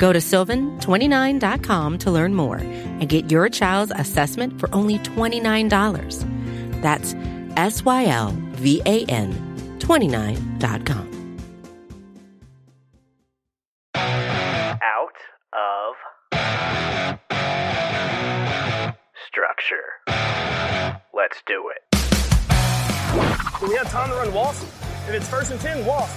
Go to sylvan29.com to learn more and get your child's assessment for only $29. That's S Y L V A N 29.com. out of structure. Let's do it. We have time to run Walsh. If it's first and 10, Walsh.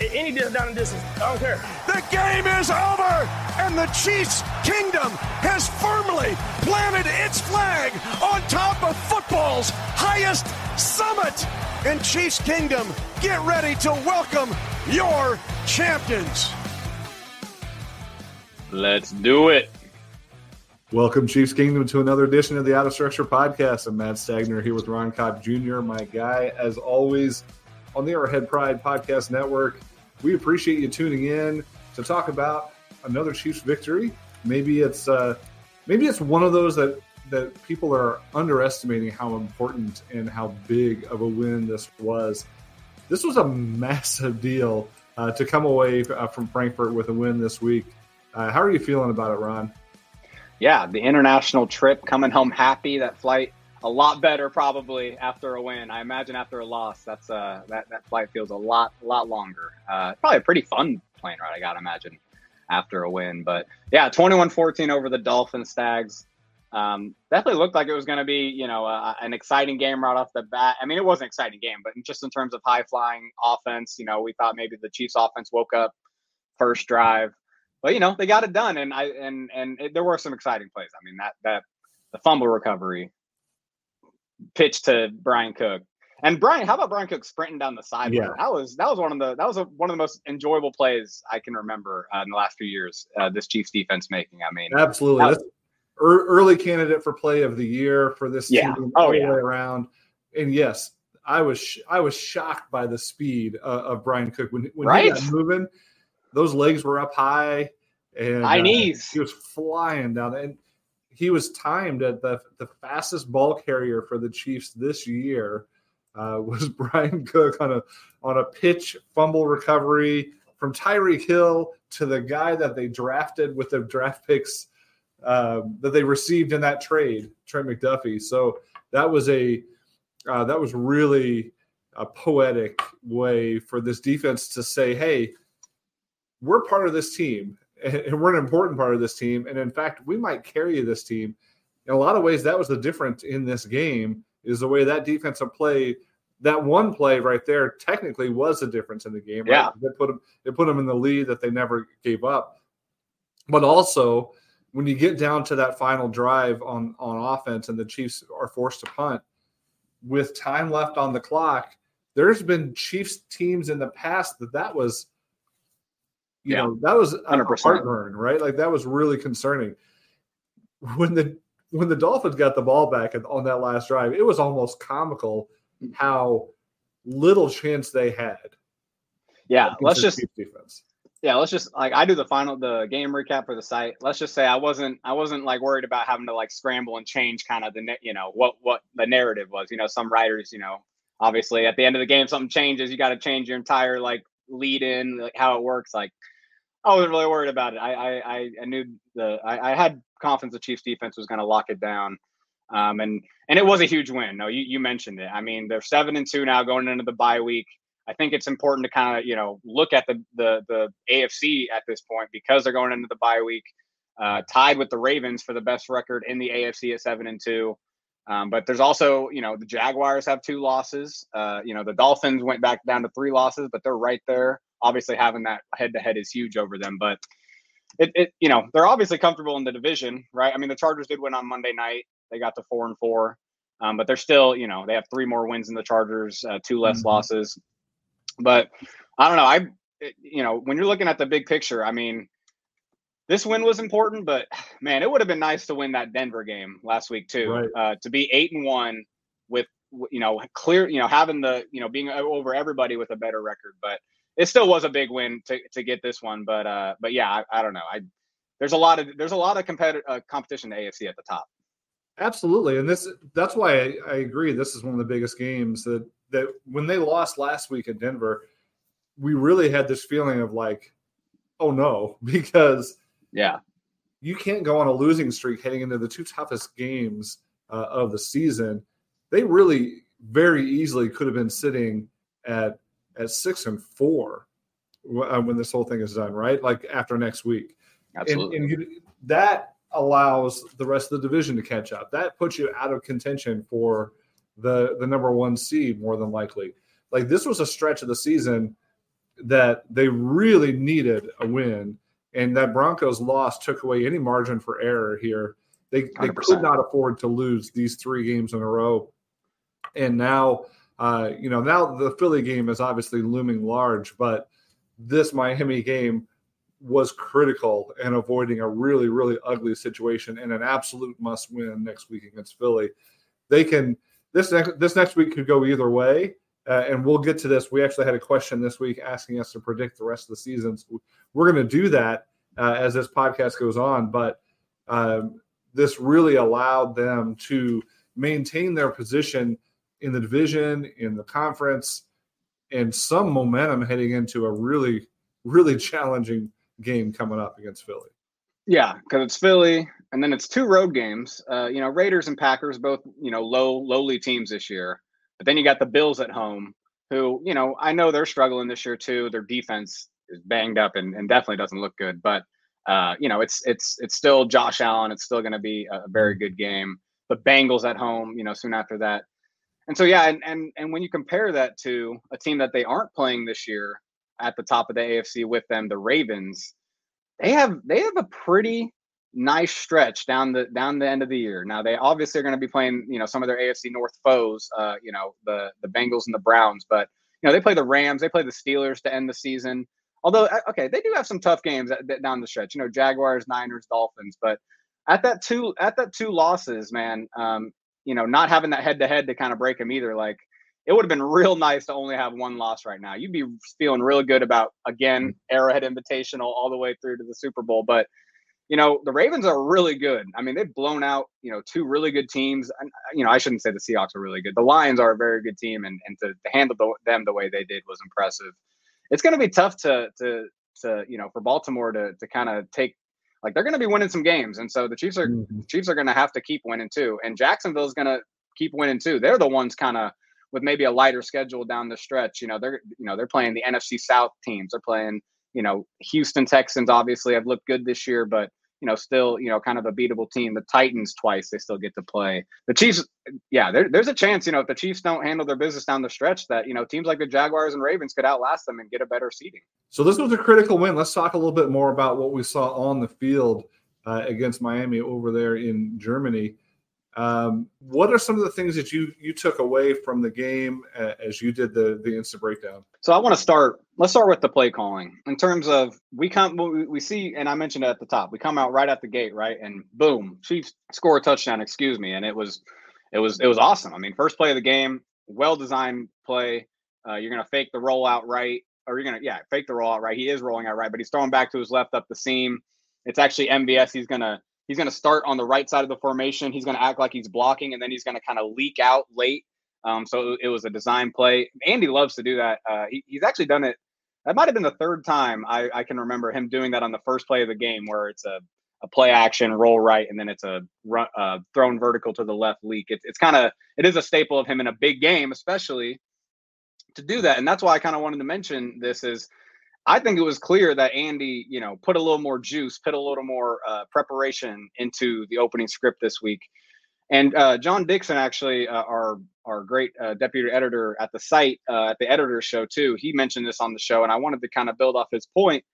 Any di- down and distance. I don't care. The game is over, and the Chiefs' kingdom has firmly planted its flag on top of football's highest summit. And Chiefs' kingdom, get ready to welcome your champions. Let's do it. Welcome, Chiefs Kingdom, to another edition of the Out of Structure podcast. I'm Matt Stagner here with Ron Kopp Jr., my guy, as always, on the Arrowhead Pride Podcast Network. We appreciate you tuning in to talk about another Chiefs victory. Maybe it's uh, maybe it's one of those that that people are underestimating how important and how big of a win this was. This was a massive deal uh, to come away uh, from Frankfurt with a win this week. Uh, how are you feeling about it, Ron? Yeah, the international trip, coming home happy. That flight a lot better probably after a win. I imagine after a loss, that's uh that that flight feels a lot a lot longer. Uh, probably a pretty fun plane ride. I gotta imagine after a win, but yeah, 21-14 over the Dolphin Stags. Um, definitely looked like it was going to be, you know, uh, an exciting game right off the bat. I mean, it was an exciting game, but just in terms of high flying offense, you know, we thought maybe the Chiefs offense woke up first drive, but you know, they got it done. And I, and, and it, there were some exciting plays. I mean, that, that the fumble recovery pitch to Bryan Cook and Bryan, how about Bryan Cook sprinting down the sideline? Yeah. That was, that was one of the, that was a, one of the most enjoyable plays I can remember uh, in the last few years, uh, this Chiefs defense making. I mean, Absolutely. That- That's early candidate for play of the year for this Yeah. team Oh, all the yeah. way around. And yes, I was sh- I was shocked by the speed uh, of Bryan Cook when when he got moving. Those legs were up high and High uh, knees. he was flying down and he was timed at the the fastest ball carrier for the Chiefs this year. Uh, was Bryan Cook on a on a pitch fumble recovery from Tyreek Hill to the guy that they drafted with the draft picks um, that they received in that trade, Trent McDuffie. So that was a uh, that was really a poetic way for this defense to say, "Hey, we're part of this team, and we're an important part of this team, and in fact, we might carry this team." In a lot of ways, that was the difference in this game. Is the way that defensive play, that one play right there, technically was the difference in the game. right? Yeah. they put them, they put them in the lead that they never gave up. But also, when you get down to that final drive on on offense and the Chiefs are forced to punt with time left on the clock, there's been Chiefs teams in the past that that was, you Yeah. know, that was a 100%. heartburn, right? Like that was really concerning. When the when the Dolphins got the ball back on that last drive, it was almost comical mm. how little chance they had. yeah, let's just, defense. yeah let's just like i do the final the game recap for the site let's just say i wasn't i wasn't like worried about having to like scramble and change kind of the you know what what the narrative was you know some writers you know obviously at the end of the game something changes you got to change your entire like lead in like how it works like i wasn't really worried about it i i i, knew the I, I had confidence the chiefs defense was going to lock it down um and and it was a huge win no you, you mentioned it i mean they're seven and two now going into the bye week I think it's important to kind of you know look at the the the AFC at this point because they're going into the bye week, uh, tied with the Ravens for the best record in the AFC at seven and two. Um, but there's also you know the Jaguars have two losses. Uh, you know the Dolphins went back down to three losses, but they're right there. Obviously, having that head to head is huge over them, but. It, it, you know, they're obviously comfortable in the division, right? I mean, the Chargers did win on Monday night. They got to four and four, um, but they're still, you know, they have three more wins than the Chargers, uh, two less Mhm. losses. But I don't know. I, it- you know, when you're looking at the big picture, I mean, this win was important, but man, it would have been nice to win that Denver game last week too. Right. Uh, to be eight and one with you know clear, you know having the you know being over everybody with a better record, but it still was a big win to, to get this one. But uh, but yeah, I, I don't know. I there's a lot of there's a lot of competitive uh, competition to AFC at the top. Absolutely, and this that's why I, I agree. This is one of the biggest games that that when they lost last week in Denver, we really had this feeling of like, oh no, because Yeah, you can't go on a losing streak heading into the two toughest games uh, of the season. They really very easily could have been sitting at at six and four uh, when this whole thing is done, right? Like after next week, absolutely. and, and you, that allows the rest of the division to catch up. That puts you out of contention for the the number one seed more than likely. Like this was a stretch of the season that they really needed a win, and that Broncos loss took away any margin for error here. They, they 100%. could not afford to lose these three games in a row, and now uh, you know now the Philly game is obviously looming large, but this Miami game was critical in avoiding a really, really ugly situation and an absolute must win next week against Philly. They can this next this next week could go either way, uh, and we'll get to this. We actually had a question this week asking us to predict the rest of the seasons. We're going to do that uh, as this podcast goes on, but um, this really allowed them to maintain their position in the division, in the conference, and some momentum heading into a really, really challenging game coming up against Philly. Yeah, because it's Philly, and then it's two road games. Uh, you know, Raiders and Packers, both you know low lowly teams this year. But then you got the Bills at home, who you know I know they're struggling this year too. Their defense is banged up and, and definitely doesn't look good. But uh, you know, it's it's it's still Josh Allen. It's still going to be a very good game. The Bengals at home, you know, soon after that. And so yeah, and and and when you compare that to a team that they aren't playing this year at the top of the AFC with them, the Ravens, they have they have a pretty nice stretch down the down the end of the year. Now they obviously are going to be playing, you know, some of their AFC North foes, uh, you know, the the Bengals and the Browns, but you know, they play the Rams, they play the Steelers to end the season. Although uh, okay, they do have some tough games down the stretch. You know, Jaguars, Niners, Dolphins, but at that two at that two losses, man, um, you know, not having that head to head to kind of break them either, like it would have been real nice to only have one loss right now. You'd be feeling real good about again mm-hmm. Arrowhead Invitational all the way through to the Super Bowl. But you know the Ravens are really good. I mean they've blown out you know two really good teams. And uh, you know I shouldn't say the Seahawks are really good. The Lions are a very good team, and and to, to handle the, them the way they did was impressive. It's going to be tough to to to you know for Baltimore to to kind of take like they're going to be winning some games, and so the Chiefs are Mhm. Chiefs are going to have to keep winning too, and Jacksonville's going to keep winning too. They're the ones kind of with maybe a lighter schedule down the stretch. You know, they're you know they're playing the NFC South teams. They're playing you know Houston Texans. Obviously, have looked good this year, but you know still you know kind of a beatable team. The Titans twice they still get to play. The Chiefs, yeah, there, there's a chance you know if the Chiefs don't handle their business down the stretch that you know teams like the Jaguars and Ravens could outlast them and get a better seeding. So this was a critical win. Let's talk a little bit more about what we saw on the field uh, against Miami over there in Germany. Um, what are some of the things that you you took away from the game as you did the the instant breakdown? So I want to start. Let's start with the play calling. In terms of we come, we we see, and I mentioned it at the top. We come out right at the gate, right, and boom, Chiefs score a touchdown. Excuse me, and it was, it was, it was awesome. I mean, first play of the game, well designed play. Uh, you're gonna fake the rollout right, or you're gonna yeah fake the rollout right. He is rolling out right, but he's throwing back to his left up the seam. It's actually MBS. He's gonna he's gonna start on the right side of the formation. He's gonna act like he's blocking, and then he's gonna kind of leak out late um, so it was a design play. Andy loves to do that. Uh, he, he's actually done it. That might have been the third time I, I can remember him doing that on the first play of the game, where it's a, a play action, roll right, and then it's a run, uh, thrown vertical to the left leak. It, it's kind of it is a staple of him in a big game, especially to do that. And that's why I kind of wanted to mention this is I think it was clear that Andy, you know, put a little more juice, put a little more uh, preparation into the opening script this week. And uh, John Dixon, actually, uh, our our great uh, deputy editor at the site, uh, at the editor's show too, he mentioned this on the show, and I wanted to kind of build off his point.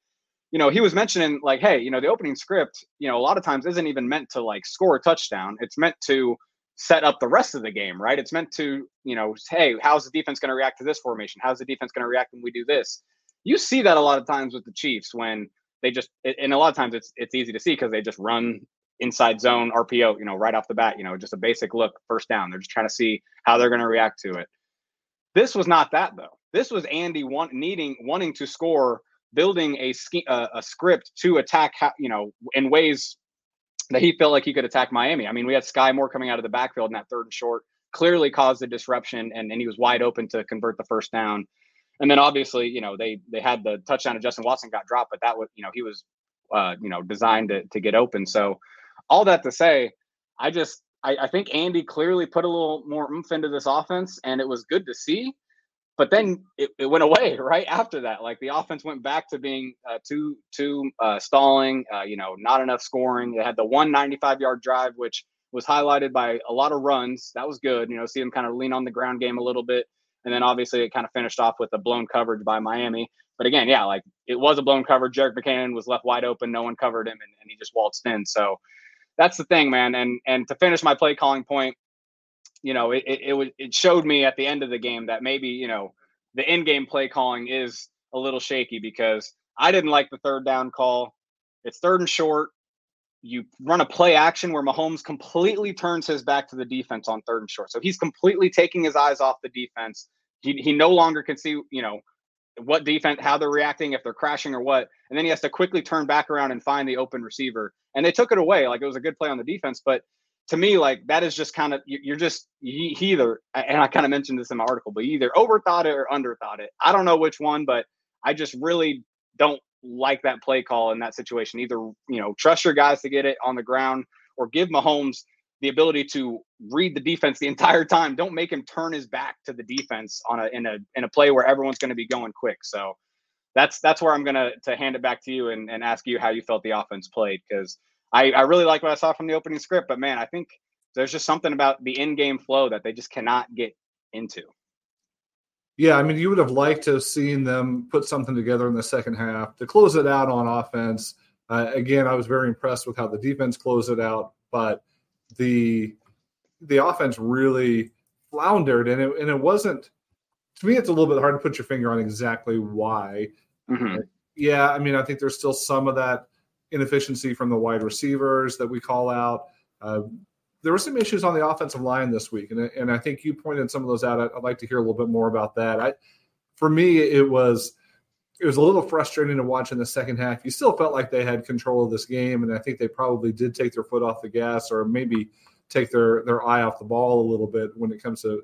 You know, he was mentioning like, hey, you know, the opening script, you know, a lot of times isn't even meant to like score a touchdown. It's meant to set up the rest of the game, right? It's meant to, you know, hey, how's the defense going to react to this formation? How's the defense going to react when we do this? You see that a lot of times with the Chiefs when they just, and a lot of times it's it's easy to see because they just run inside zone RPO, you know, right off the bat, you know, just a basic look, first down. They're just trying to see how they're going to react to it. This was not that though. This was Andy want, needing wanting to score, building a uh, a script to attack, you know, in ways that he felt like he could attack Miami. I mean, we had Skyy Moore coming out of the backfield in that third and short, clearly caused a disruption, and, and he was wide open to convert the first down. And then obviously, you know, they they had the touchdown of Justin Watson got dropped, but that was, you know, he was uh, you know, designed to to get open. So all that to say, I just I, I think Andy clearly put a little more oomph into this offense, and it was good to see. But then it, it went away right after that. Like the offense went back to being uh, too too uh, stalling. Uh, you know, not enough scoring. They had the one ninety five yard drive, which was highlighted by a lot of runs. That was good. You know, see them kind of lean on the ground game a little bit. And then obviously it kind of finished off with a blown coverage by Miami. But again, yeah, like it was a blown coverage. Jerick McKinnon was left wide open. No one covered him, and, and he just waltzed in. So that's the thing, man. And and to finish my play calling point, you know, it it it, it showed me at the end of the game that maybe you know the end game play calling is a little shaky because I didn't like the third down call. It's third and short. You run a play action where Mahomes completely turns his back to the defense on third and short. So he's completely taking his eyes off the defense. He, he no longer can see, you know, what defense, how they're reacting, if they're crashing or what. And then he has to quickly turn back around and find the open receiver. And they took it away. Like it was a good play on the defense. But to me, like that is just kind of, you're just, he, either, and I kind of mentioned this in my article, but either overthought it or underthought it. I don't know which one, but I just really don't like that play call in that situation. Either, you know, trust your guys to get it on the ground or give Mahomes the ability to read the defense the entire time. Don't make him turn his back to the defense on a in a in a play where everyone's going to be going quick. So that's that's where I'm gonna to hand it back to you and, and ask you how you felt the offense played because I, I really like what I saw from the opening script, but man, I think there's just something about the in-game flow that they just cannot get into. Yeah, I mean, you would have liked to have seen them put something together in the second half to close it out on offense. Uh, again, I was very impressed with how the defense closed it out, but the the offense really floundered, and it and it wasn't. To me, it's a little bit hard to put your finger on exactly why. Mm-hmm. Yeah, I mean, I think there's still some of that inefficiency from the wide receivers that we call out. Uh, there were some issues on the offensive line this week, and and I think you pointed some of those out. I'd, like to hear a little bit more about that. I, for me, it was it was a little frustrating to watch in the second half. You still felt like they had control of this game, and I think they probably did take their foot off the gas, or maybe take their their eye off the ball a little bit when it comes to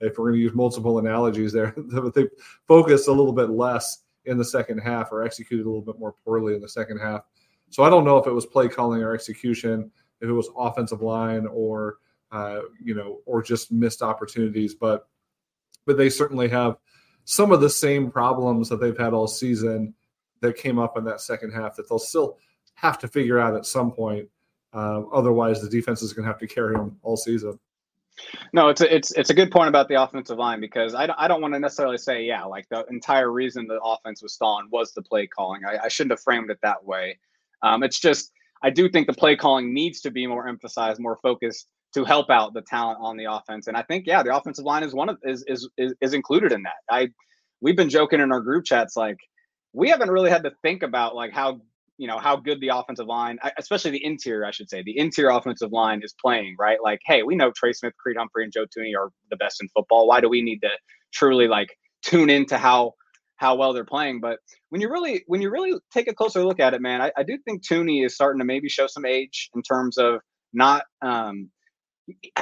if we're going to use multiple analogies there. They focused a little bit less in the second half, or executed a little bit more poorly in the second half. So I don't know if it was play calling or execution, if it was offensive line, or uh, you know, or just missed opportunities. But but they certainly have some of the same problems that they've had all season that came up in that second half that they'll still have to figure out at some point. Uh, otherwise, the defense is going to have to carry them all season. No, it's a, it's it's a good point about the offensive line because I I don't want to necessarily say yeah like the entire reason the offense was stalling was the play calling. I, I shouldn't have framed it that way. Um, it's just I do think the play calling needs to be more emphasized, more focused to help out the talent on the offense. And I think, yeah, the offensive line is one of is is is, is included in that. I we've been joking in our group chats like we haven't really had to think about like how you know how good the offensive line, especially the interior, I should say, the interior offensive line is playing. Right, like, hey, we know Trey Smith, Creed Humphrey, and Joe Thuney are the best in football. Why do we need to truly like tune into how how well they're playing? But when you really when you really take a closer look at it, man, I, I do think Thuney is starting to maybe show some age in terms of not um,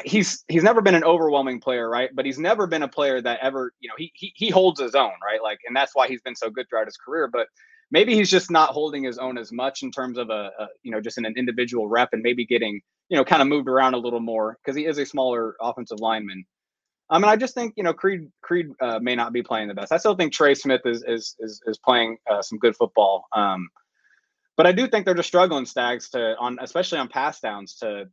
he's he's never been an overwhelming player, right? But he's never been a player that ever, you know, he he he holds his own, right? Like, and that's why he's been so good throughout his career. But maybe he's just not holding his own as much in terms of a, a you know just in an individual rep and maybe getting you know kind of moved around a little more because he is a smaller offensive lineman. I mean, I just think you know Creed Creed uh, may not be playing the best. I still think Trey Smith is is is, is playing uh, some good football. Um, but I do think they're just struggling, Stags, to on especially on pass downs to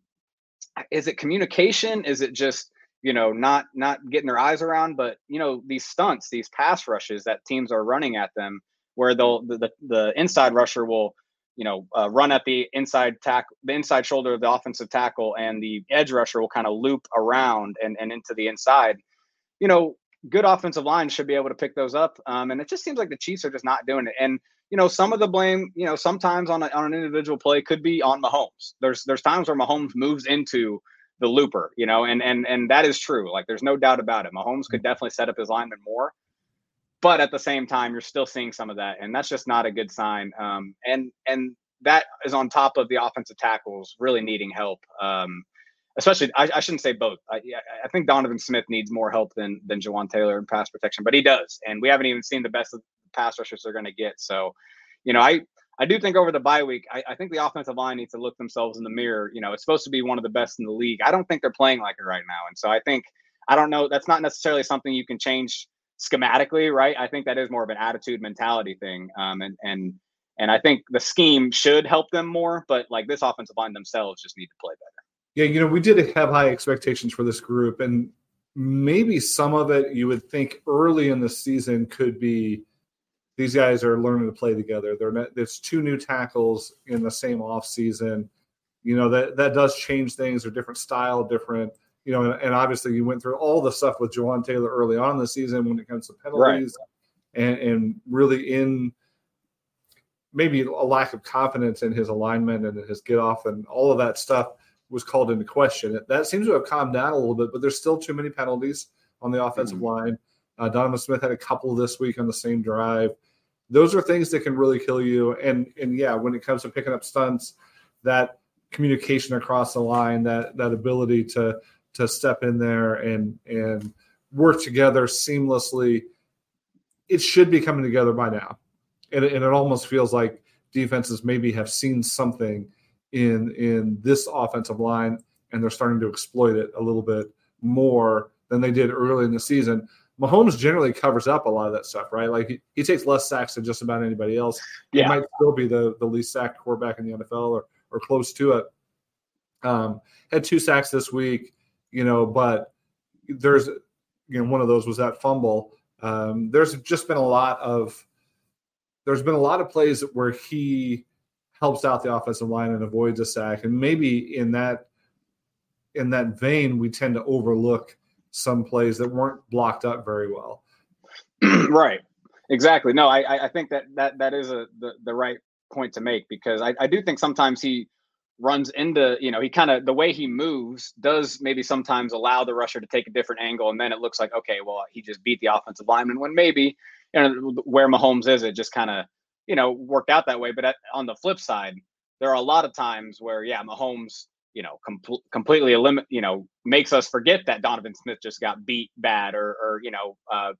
is it communication? Is it just you know not not getting their eyes around? But you know these stunts, these pass rushes that teams are running at them, where they'll the the, the inside rusher will you know uh, run at the inside tack the inside shoulder of the offensive tackle, and the edge rusher will kind of loop around and and into the inside. You know, good offensive line should be able to pick those up. Um, and it just seems like the Chiefs are just not doing it. And you know, some of the blame, you know, sometimes on, a, on an individual play could be on Mahomes. There's there's times where Mahomes moves into the looper, you know, and and and that is true. Like there's no doubt about it. Mahomes could definitely set up his lineman more, but at the same time, you're still seeing some of that, and that's just not a good sign. Um, and and that is on top of the offensive tackles really needing help. Um, especially, I, I shouldn't say both. I, I think Donovan Smith needs more help than than Jawaan Taylor in pass protection, but he does, and we haven't even seen the best of the pass rushers they're going to get. So, you know, I I do think over the bye week, I, I, think the offensive line needs to look themselves in the mirror. You know, it's supposed to be one of the best in the league. I don't think they're playing like it right now. And so I think, I don't know, that's not necessarily something you can change schematically, right? I think that is more of an attitude mentality thing. Um, and, and, and I think the scheme should help them more, but like this offensive line themselves just need to play better. Yeah, you know, we did have high expectations for this group, and maybe some of it you would think early in the season could be these guys are learning to play together. They're not, there's two new tackles in the same off season. You know that that does change things. They're different style, different. You know, and, and obviously you went through all the stuff with Jawaan Taylor early on in the season when it comes to penalties, right. and, and really in maybe a lack of confidence in his alignment and his get off and all of that stuff was called into question. That seems to have calmed down a little bit, but there's still too many penalties on the offensive mm-hmm. line. Uh, Donovan Smith had a couple this week on the same drive those are things that can really kill you. And and yeah, when it comes to picking up stunts, that communication across the line, that that ability to to step in there and and work together seamlessly, it should be coming together by now. And, and it almost feels like defenses maybe have seen something in in this offensive line and they're starting to exploit it a little bit more than they did early in the season. Mahomes generally covers up a lot of that stuff, right? Like he, he takes less sacks than just about anybody else. Yeah. He might still be the, the least sacked quarterback in the NFL or, or close to it. Um, had two sacks this week, you know, but there's, you know, one of those was that fumble. Um, there's just been a lot of, there's been a lot of plays where he helps out the offensive line and avoids a sack. And maybe in that, in that vein, we tend to overlook – some plays that weren't blocked up very well. right. Exactly. No, I I think that that that is a the, the right point to make because I, I do think sometimes he runs into you know he kind of the way he moves does maybe sometimes allow the rusher to take a different angle and then it looks like okay well he just beat the offensive lineman when maybe you know where Mahomes is it just kind of you know worked out that way but at, on the flip side there are a lot of times where yeah Mahomes you know, com- completely eliminate, you know, makes us forget that Donovan Smith just got beat bad or, or you know, uh,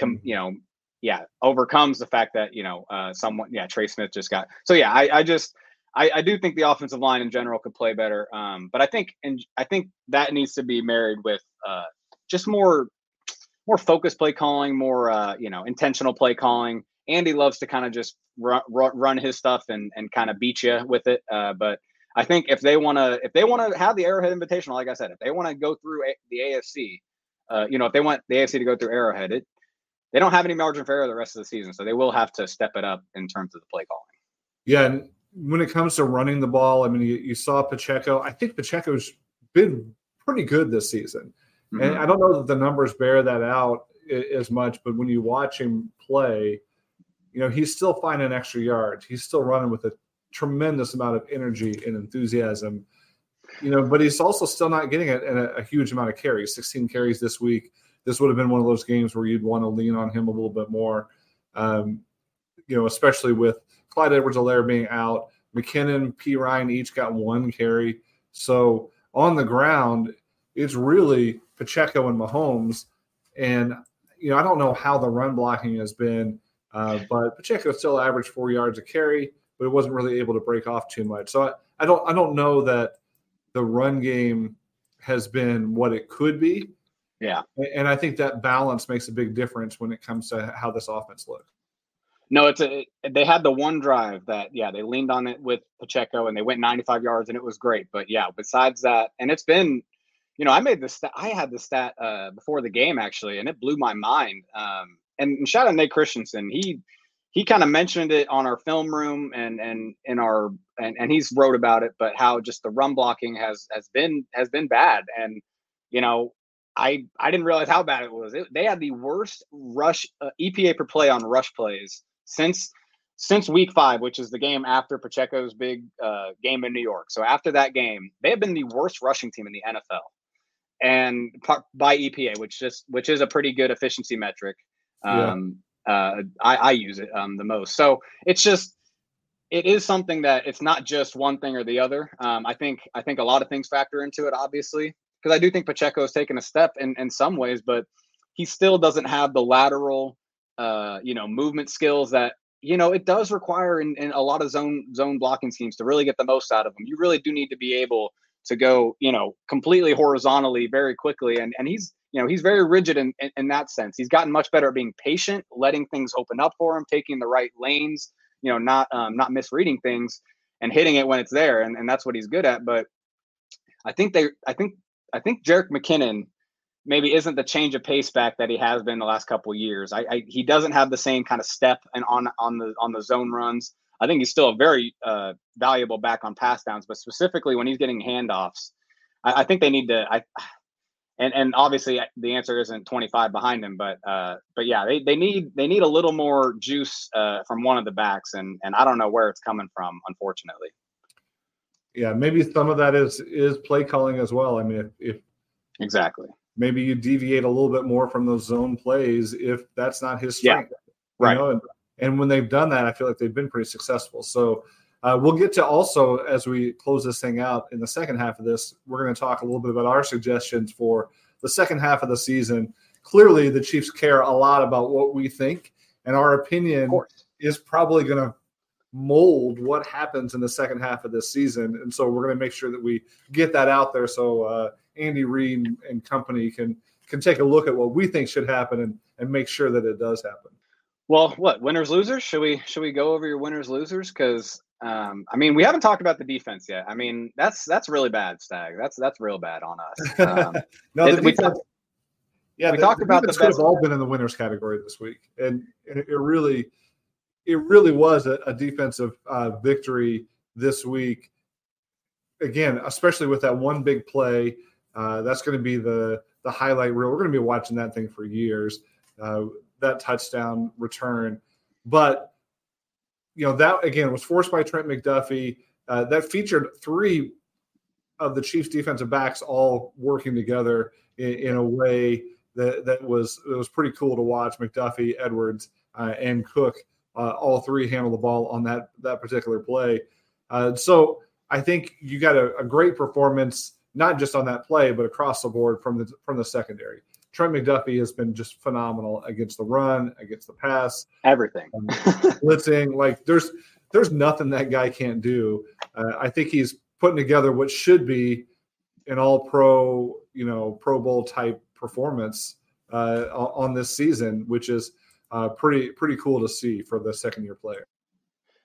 com- mm-hmm. you know, yeah, overcomes the fact that you know, uh, someone, yeah, Trey Smith just got. So yeah, I, I just, I, I do think the offensive line in general could play better. Um, but I think, and I think that needs to be married with uh, just more, more focused play calling, more, uh, you know, intentional play calling. Andy loves to kind of just run, run his stuff and and kind of beat you with it. Uh, but I think if they want to, if they want to have the Arrowhead Invitational, like I said, if they want to go through a, the AFC, uh, you know, if they want the AFC to go through Arrowhead, it, they don't have any margin for error the rest of the season, so they will have to step it up in terms of the play calling. Yeah, and when it comes to running the ball, I mean, you, you saw Pacheco. I think Pacheco's been pretty good this season, mm-hmm. and I don't know that the numbers bear that out as much, but when you watch him play, you know, he's still finding extra yards. He's still running with a tremendous amount of energy and enthusiasm. You know, but he's also still not getting a, a, a huge amount of carries. 16 carries this week. This would have been one of those games where you'd want to lean on him a little bit more. Um, you know, especially with Clyde Edwards-Helaire being out. McKinnon, Perine each got one carry. So on the ground, it's really Pacheco and Mahomes. And, you know, I don't know how the run blocking has been, uh, but Pacheco still averaged four yards a carry but it wasn't really able to break off too much. So I, I don't I don't know that the run game has been what it could be. Yeah. And I think that balance makes a big difference when it comes to how this offense looks. No, it's a they had the one drive that yeah, they leaned on it with Pacheco and they went 95 yards and it was great. But yeah, besides that, and it's been you know, I made this stat I had the stat uh before the game actually, and it blew my mind. Um and shout out Nate Christensen. He he kind of mentioned it on our film room and and in our and, and he's wrote about it but how just the run blocking has has been has been bad and you know i i didn't realize how bad it was it, they had the worst rush uh, epa per play on rush plays since since week five, which is the game after Pacheco's big uh, game in New York. So after that game, they have been the worst rushing team in the NFL, and by EPA, which just which is a pretty good efficiency metric. Um, yeah. uh, I, I use it um, the most. So it's just it is something that it's not just one thing or the other. Um, I think I think a lot of things factor into it, obviously, because I do think Pacheco has taken a step in in some ways, but he still doesn't have the lateral, uh, you know, movement skills that you know, it does require in, in, a lot of zone zone blocking schemes to really get the most out of them. You really do need to be able to go, you know, completely horizontally very quickly. And and he's, you know, he's very rigid in, in, in that sense. He's gotten much better at being patient, letting things open up for him, taking the right lanes, you know, not um, not misreading things and hitting it when it's there. And, and that's what he's good at. But I think they I think I think Jerick McKinnon maybe isn't the change of pace back that he has been the last couple years. I, I, he doesn't have the same kind of step and on on the on the zone runs. I think he's still a very uh, valuable back on pass downs, but specifically when he's getting handoffs, I, I think they need to. I and and obviously the answer isn't 25 behind him, but uh, but yeah, they, they need they need a little more juice uh, from one of the backs, and and I don't know where it's coming from, unfortunately. Yeah, maybe some of that is is play calling as well. I mean, if, if exactly maybe you deviate a little bit more from those zone plays if that's not his strength. Yeah. Right. know? And, and, when they've done that, I feel like they've been pretty successful. So uh, we'll get to also as we close this thing out in the second half of this, we're going to talk a little bit about our suggestions for the second half of the season. Clearly, the Chiefs care a lot about what we think, and our opinion is probably going to mold what happens in the second half of this season. And so we're going to make sure that we get that out there so uh, Andy Reid and company can can take a look at what we think should happen and, and make sure that it does happen. Well, what winners losers? Should we should we go over your winners losers? Because um, I mean, we haven't talked about the defense yet. I mean, that's that's really bad, Stag. That's that's real bad on us. Um, no, the defense, yeah, we the, talked the about the best. have all been in the winners category this week, and, and it really, it really was a, a defensive uh, victory this week. Again, especially with that one big play uh, that's going to be the the highlight reel. We're going to be watching that thing for years. Uh, that touchdown return, but you know that again was forced by Trent McDuffie. Uh, that featured three of the Chiefs' defensive backs all working together in, in a way that that was it was pretty cool to watch. McDuffie, Edwards, uh, and Cook uh, all three handle the ball on that that particular play. Uh, so I think you got a, a great performance not just on that play, but across the board from the from the secondary. Trent McDuffie has been just phenomenal against the run, against the pass, everything, um, blitzing. Like there's there's nothing that guy can't do. Uh, I think he's putting together what should be an All Pro, you know, Pro Bowl type performance uh, on this season, which is uh, pretty pretty cool to see for the second year player.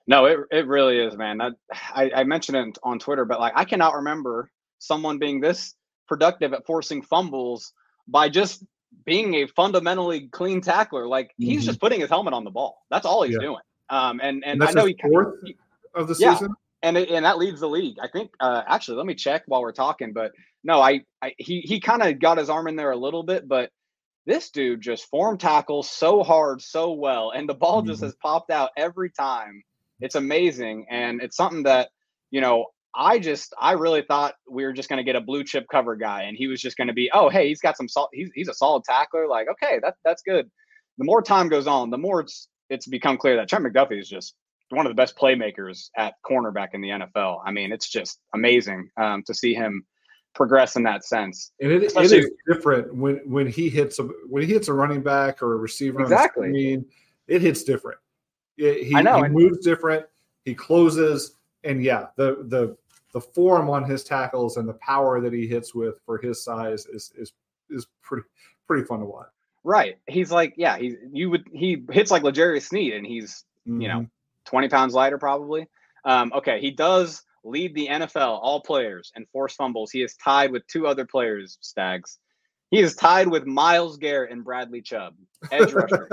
No, it it really is, man. I, I, I mentioned it on Twitter, but like I cannot remember someone being this productive at forcing fumbles by just being a fundamentally clean tackler. Like mm-hmm. he's just putting his helmet on the ball. That's all he's yeah. doing. Um, and and, and I know he fourth he, of the yeah, season. And it, and that leads the league. I think. Uh, actually, let me check while we're talking. But no, I, I he he kind of got his arm in there a little bit, but this dude just form tackles so hard, so well, and the ball mm-hmm. just has popped out every time. It's amazing, and it's something that you know I just I really thought we were just going to get a blue chip cover guy, and he was just going to be, oh hey, he's got some salt. He's he's a solid tackler. Like okay, that that's good. The more time goes on, the more it's it's become clear that Trent McDuffie is just one of the best playmakers at cornerback in the NFL. I mean, it's just amazing um, to see him progress in that sense. And it, it is different when when he hits a when he hits a running back or a receiver exactly. the screen, it hits different. It, he, I know. He moves different. He closes, and yeah, the the the form on his tackles and the power that he hits with for his size is is is pretty pretty fun to watch. Right. He's like, yeah, he you would he hits like L'Jarius Sneed and he's, mm-hmm. you know, mm-hmm. 20 pounds lighter probably. Um, okay, he does lead the NFL all players and force fumbles. He is tied with two other players, Stags. He is tied with Myles Garrett and Bradley Chubb, edge rushers.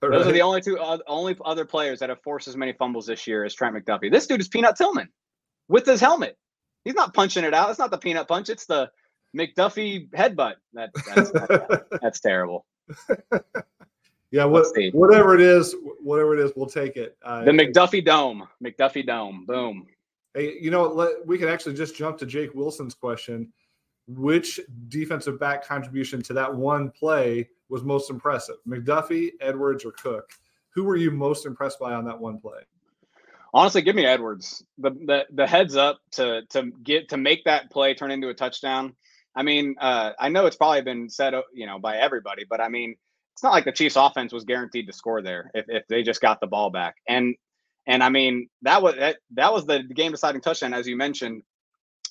Those right. are the only two uh, only other players that have forced as many fumbles this year as Trent McDuffie. This dude is Peanut Tillman with his helmet. He's not punching it out. It's not the peanut punch. It's the McDuffie headbutt. That, that's, that's, that's terrible. Yeah, what, whatever it is, whatever it is, we'll take it. Uh, the McDuffie Dome, McDuffie Dome, boom. Hey, you know, let, we can actually just jump to Jake Wilson's question. Which defensive back contribution to that one play was most impressive? McDuffie, Edwards, or Cook? Who were you most impressed by on that one play? Honestly, give me Edwards. The the the heads up to to get to make that play turn into a touchdown. I mean, uh, I know it's probably been said, you know, by everybody, but I mean, it's not like the Chiefs' offense was guaranteed to score there if, if they just got the ball back. And and I mean, that was that, that was the game deciding touchdown, as you mentioned.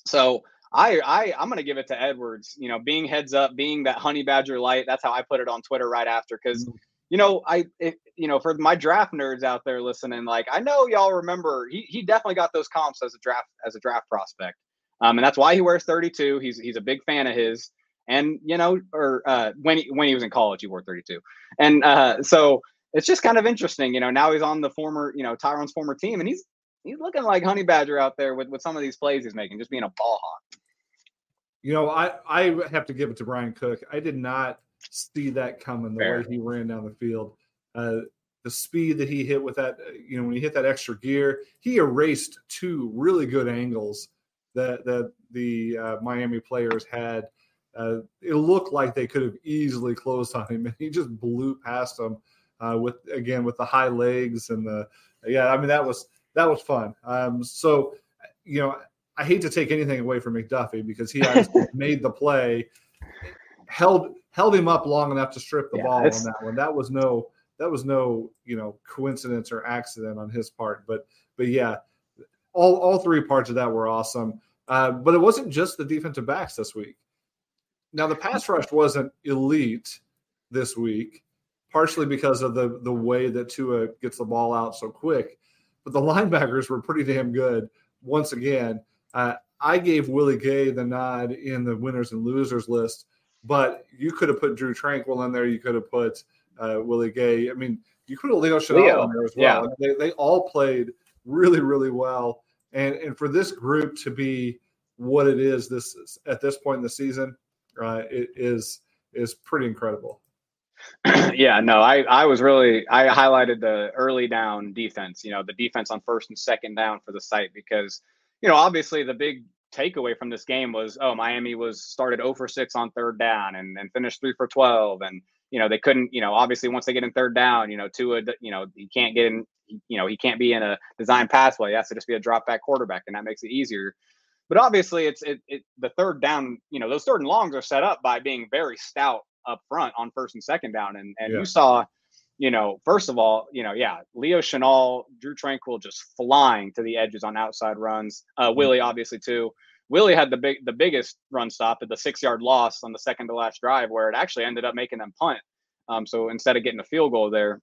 So I, I I'm gonna give it to Edwards. You know, being heads up, being that honey badger light. That's how I put it on Twitter right after because mm-hmm. You know I it, you know for my draft nerds out there listening, like I know y'all remember he he definitely got those comps as a draft as a draft prospect, um, and that's why he wears 32. He's he's a big fan of his, and you know, or uh, when he when he was in college, he wore 32, and uh, so it's just kind of interesting. You know, now he's on the former you know Tyrann's former team, and he's he's looking like honey badger out there with with some of these plays he's making, just being a ball hawk. You know, I I have to give it to Bryan Cook. I did not see that coming the Fair. way he ran down the field. Uh, the speed that he hit with that, uh, you know, when he hit that extra gear, he erased two really good angles that that the uh, Miami players had. Uh, it looked like they could have easily closed on him, and he just blew past them uh, with again with the high legs and the yeah. I mean that was that was fun. Um, so you know, I hate to take anything away from McDuffie because he made the play, held held him up long enough to strip the yeah, ball on that one. That was no that was no you know coincidence or accident on his part. But but yeah, all all three parts of that were awesome. Uh, but it wasn't just the defensive backs this week. Now the pass rush wasn't elite this week, partially because of the the way that Tua gets the ball out so quick. But the linebackers were pretty damn good once again. Uh, I gave Willie Gay the nod in the winners and losers list, but you could have put Drue Tranquill in there. You could have put uh, Willie Gay. I mean, you could have Leo Chenal in there as well. Yeah. They, they all played really, really well. And and for this group to be what it is this at this point in the season, uh, it is is pretty incredible. yeah, no, I I was really I highlighted the early down defense. You know, the defense on first and second down for the site because you know, obviously the big takeaway from this game was, oh, Miami was started 0 for 6 on third down and, and finished 3 for 12. And, you know, they couldn't, you know, obviously once they get in third down, you know, Tua, you know, he can't get in, you know, he can't be in a design pathway. He has to just be a drop back quarterback, and that makes it easier. But obviously, it's it, it the third down, you know, those third and longs are set up by being very stout up front on first and second down. And, and yeah. you saw, you know, first of all, you know, yeah, Leo Chenal, Drue Tranquill just flying to the edges on outside runs. Uh, mm-hmm. Willie obviously too. Willie had the big, the biggest run stop at the six yard loss on the second to last drive, where it actually ended up making them punt. Um, so instead of getting a field goal there,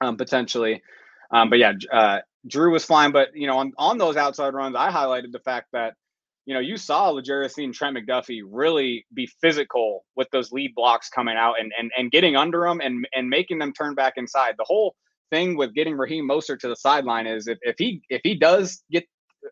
um, potentially. Um, but yeah, uh, Drue was flying. But you know, on on those outside runs, I highlighted the fact that you know, you saw L'Jarius and Trent McDuffie really be physical with those lead blocks coming out and and, and getting under them and and making them turn back inside. The whole thing with getting Raheem Mostert to the sideline is if, if he if he does get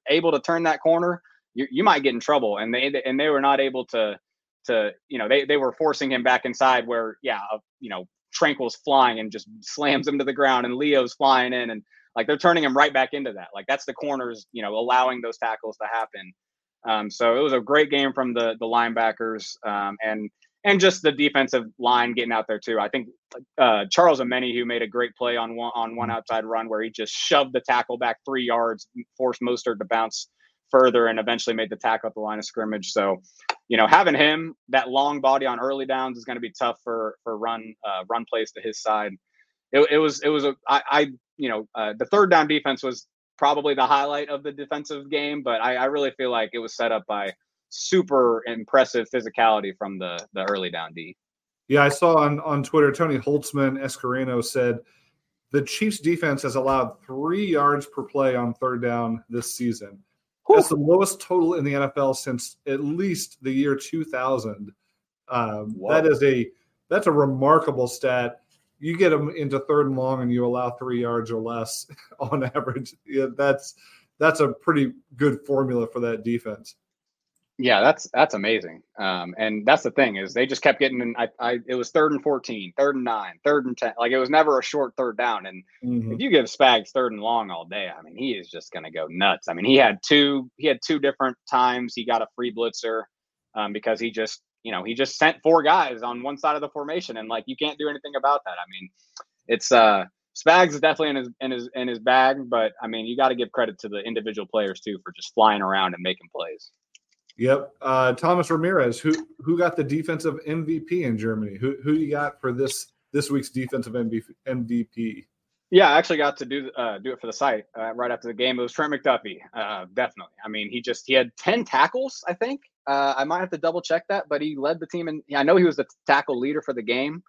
able to turn that corner, you, you might get in trouble. And they and they were not able to to you know they they were forcing him back inside where yeah uh, you know Tranquill's flying and just slams him to the ground and Leo's flying in and like they're turning him right back into that. Like that's the corners you know allowing those tackles to happen. Um, so it was a great game from the the linebackers um, and and just the defensive line getting out there too. I think uh, Charles Omenihu who made a great play on one on one outside run where he just shoved the tackle back three yards, forced Mostert to bounce further, and eventually made the tackle at the line of scrimmage. So, you know, having him that long body on early downs is going to be tough for for run uh, run plays to his side. It, it was it was a I, I you know uh, the third down defense was probably the highlight of the defensive game, but I, I really feel like it was set up by super impressive physicality from the the early down D. Yeah, I saw on on Twitter Tony Holzman Escareno said the Chiefs defense has allowed three yards per play on third down this season. Whew. That's the lowest total in the NFL since at least the year 2000. Um, that is a that's a remarkable stat you get them into third and long and you allow three yards or less on average. Yeah, that's that's a pretty good formula for that defense. Yeah, that's that's amazing. Um, and that's the thing is they just kept getting. In, I, I it was third and 14, third and nine, third and ten. Like it was never a short third down. And Mhm. if you give Spags third and long all day, I mean, he is just going to go nuts. I mean, he had two he had two different times he got a free blitzer um, because he just you know he just sent four guys on one side of the formation, and like you can't do anything about that. I mean, it's uh Spags is definitely in his in his in his bag, but I mean, you got to give credit to the individual players too for just flying around and making plays. Yep. Uh, Thomas Ramirez, who who got the defensive MVP in Germany? Who who you got for this this week's defensive MVP? MVP? Yeah, I actually got to do uh, do it for the site uh, right after the game. It was Trent McDuffie, uh, definitely. I mean, he just he had ten tackles. I think uh, I might have to double check that, but he led the team, and I know he was the tackle leader for the game.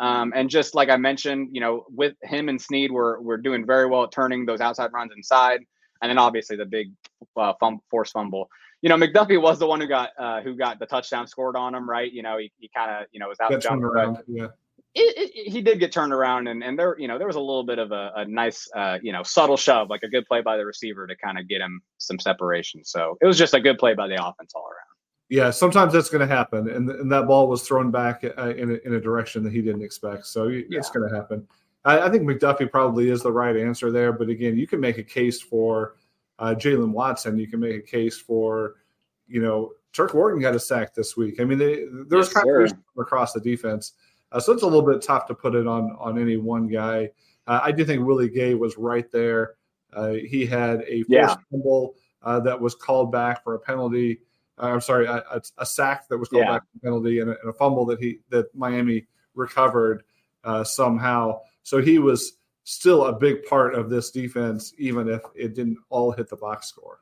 Um, and just like I mentioned, you know, with him and Sneed, we're we're doing very well at turning those outside runs inside, and then obviously the big uh, fum- force fumble. You know, McDuffie was the one who got uh, who got the touchdown scored on him, right? You know, he, he kind of you know was out Got turned jumping, but around. Yeah. it, it, he did get turned around and, and there you know there was a little bit of a, a nice uh, you know subtle shove like a good play by the receiver to kind of get him some separation so it was just a good play by the offense all around Yeah, sometimes that's going to happen, and and that ball was thrown back uh, in a, in a direction that he didn't expect. So it's going to happen. I, I think McDuffie probably is the right answer there, but again, you can make a case for uh, Jalen Watson. You can make a case for, you know, Turk Wharton got a sack this week. I mean, they, there's Yes, contributions across the defense, uh, so it's a little bit tough to put it on on any one guy. Uh, I do think Willie Gay was right there. Uh, he had a forced Yeah. fumble uh, that was called back for a penalty. Uh, I'm sorry, a, a, a sack that was called Yeah. back penalty, and a, and a fumble that he that Miami recovered uh, somehow. So he was still a big part of this defense, even if it didn't all hit the box score.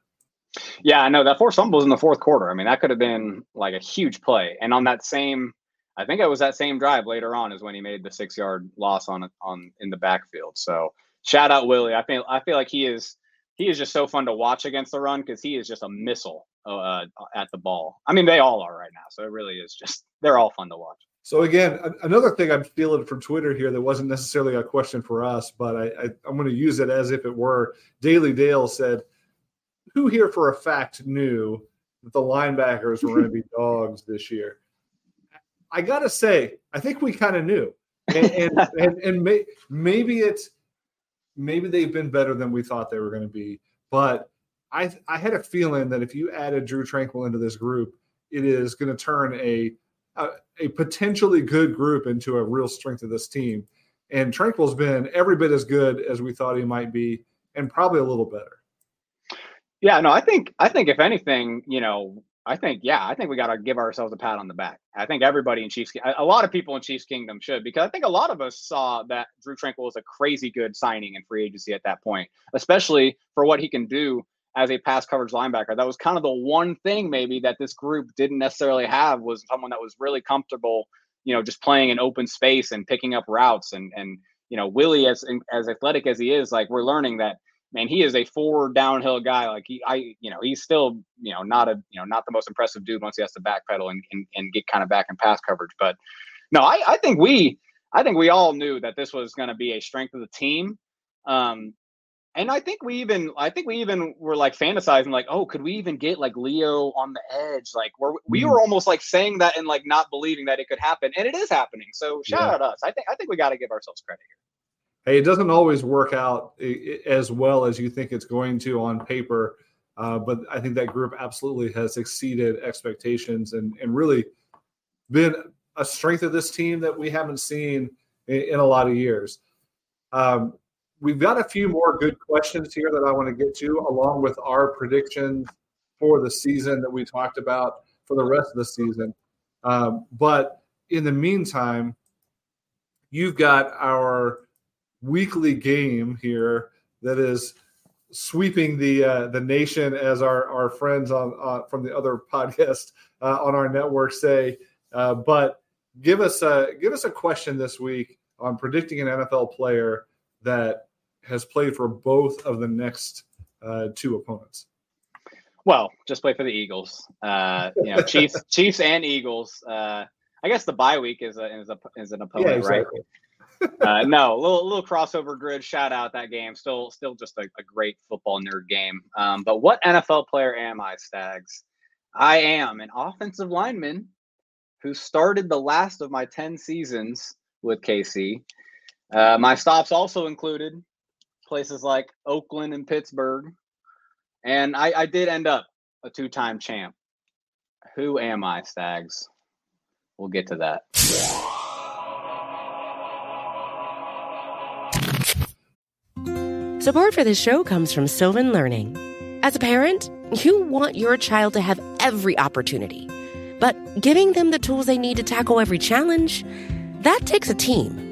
yeah i know that forced fumble was in the fourth quarter i mean that could have been like a huge play and on that same i think it was that same drive later on is when he made the six yard loss on on in the backfield so shout out willie i feel i feel like he is he is just so fun to watch against the run because he is just a missile uh, at the ball i mean they all are right now so it really is just they're all fun to watch So again, another thing I'm feeling from Twitter here that wasn't necessarily a question for us, but I, I'm going to use it as if it were. Daily Dale said, "Who here for a fact knew that the linebackers were going to be dogs this year?" I got to say, I think we kind of knew, and and, and, and may, maybe it's maybe they've been better than we thought they were going to be, but I I had a feeling that if you added Drue Tranquill into this group, it is going to turn a a, a potentially good group into a real strength of this team. And Tranquill's been every bit as good as we thought he might be, and probably a little better. Yeah, no, I think I think if anything, you know, I think yeah, I think we got to give ourselves a pat on the back. I think everybody in Chiefs, a lot of people in Chiefs Kingdom should, because I think a lot of us saw that Drue Tranquill was a crazy good signing in free agency at that point, especially for what he can do as a pass coverage linebacker. That was kind of the one thing maybe that this group didn't necessarily have was someone that was really comfortable, you know, just playing in open space and picking up routes and and you know Willie as as athletic as he is, like we're learning that man, he is a forward downhill guy. Like he, I, you know, he's still, you know, not a, you know, not the most impressive dude once he has to backpedal and, and, and get kind of back in pass coverage. But no, I, I think we, I think we all knew that this was going to be a strength of the team. Um, and I think we even, I think we even were like fantasizing, like, oh, could we even get like Leo on the edge? Like, we're, we Mhm. were almost like saying that and like not believing that it could happen, and it is happening. So shout Yeah. out us. I think, I think we got to give ourselves credit here. Hey, it doesn't always work out as well as you think it's going to on paper, uh, but I think that group absolutely has exceeded expectations and and really been a strength of this team that we haven't seen in, in a lot of years. Um, we've got a few more good questions here that I want to get to, along with our predictions for the season that we talked about for the rest of the season. Um, but in the meantime, you've got our weekly game here that is sweeping the uh, the nation, as our our friends on uh, from the other podcast uh, on our network say. Uh, but give us a give us a question this week on predicting an NFL player that has played for both of the next uh, two opponents. Well, just play for the Eagles. Uh, you know, Chiefs, Chiefs and Eagles. Uh, I guess the bye week is a is a is an opponent, right? uh, no, a little little crossover grid. Shout out that game. Still still just a, a great football nerd game. Um, but what NFL player am I, Stags? I am an offensive lineman who started the last of my 10 seasons with KC. Uh, my stops also included places like Oakland and Pittsburgh. And I, I did end up a two time champ. Who am I, Stags? We'll get to that. Support for this show comes from Sylvan Learning. As a parent, you want your child to have every opportunity, but giving them the tools they need to tackle every challenge, that takes a team.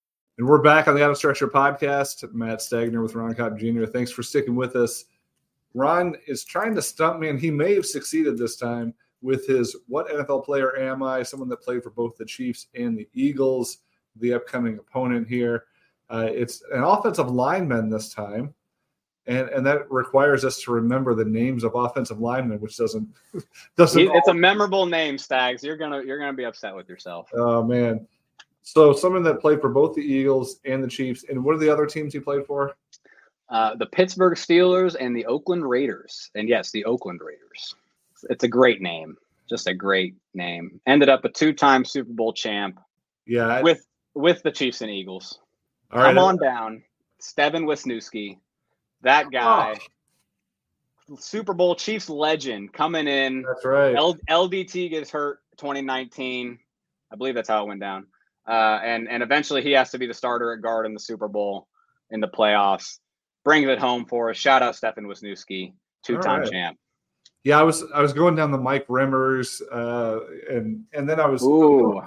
And we're back on the Out of Structure podcast. Matt Stagner with Ron Kopp Jr. Thanks for sticking with us. Ron is trying to stump me, and he may have succeeded this time with his What NFL player am I? Someone that played for both the Chiefs and the Eagles, the upcoming opponent here. Uh, it's an offensive lineman this time. And, and that requires us to remember the names of offensive linemen, which doesn't doesn't. It's a memorable name, Stags. You're gonna you're gonna be upset with yourself. Oh man, so someone that played for both the Eagles and the Chiefs. And what are the other teams he played for? Uh, the Pittsburgh Steelers and the Oakland Raiders. And yes, the Oakland Raiders. It's a great name. Just a great name. Ended up a two-time Super Bowl champ. Yeah. With with the Chiefs and Eagles. All right. Come on down. Steven Wisniewski. That guy. Oh. Super Bowl Chiefs legend coming in. That's right. L- LDT gets hurt 2019. I believe that's how it went down. Uh, and and eventually he has to be the starter at guard in the Super Bowl in the playoffs. Brings it home for us. Shout out Stefan Wisniewski, two-time right. champ. Yeah, I was I was going down the Mike Remmers, uh, and and then I was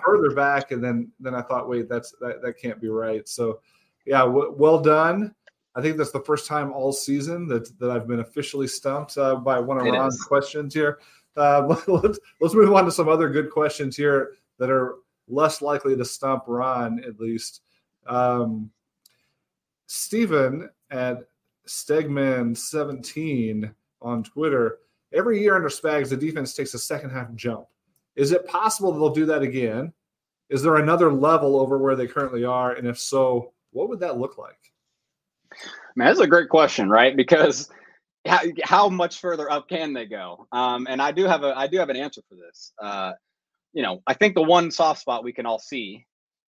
further back, and then then I thought, wait, that's that, that can't be right. So, yeah, w- well done. I think that's the first time all season that that I've been officially stumped uh, by one of It Ron's is. questions here. Uh, let's let's move on to some other good questions here that are less likely to stump Ron at least. Um, Stephen at Stegman17 on Twitter. Every year under Spags, the defense takes a second half jump. Is it possible they'll do that again? Is there another level over where they currently are? And if so, what would that look like? Man, that's a great question, right? Because how, how much further up can they go? Um, and I do have a I do have an answer for this. Uh, you know, I think the one soft spot we can all see,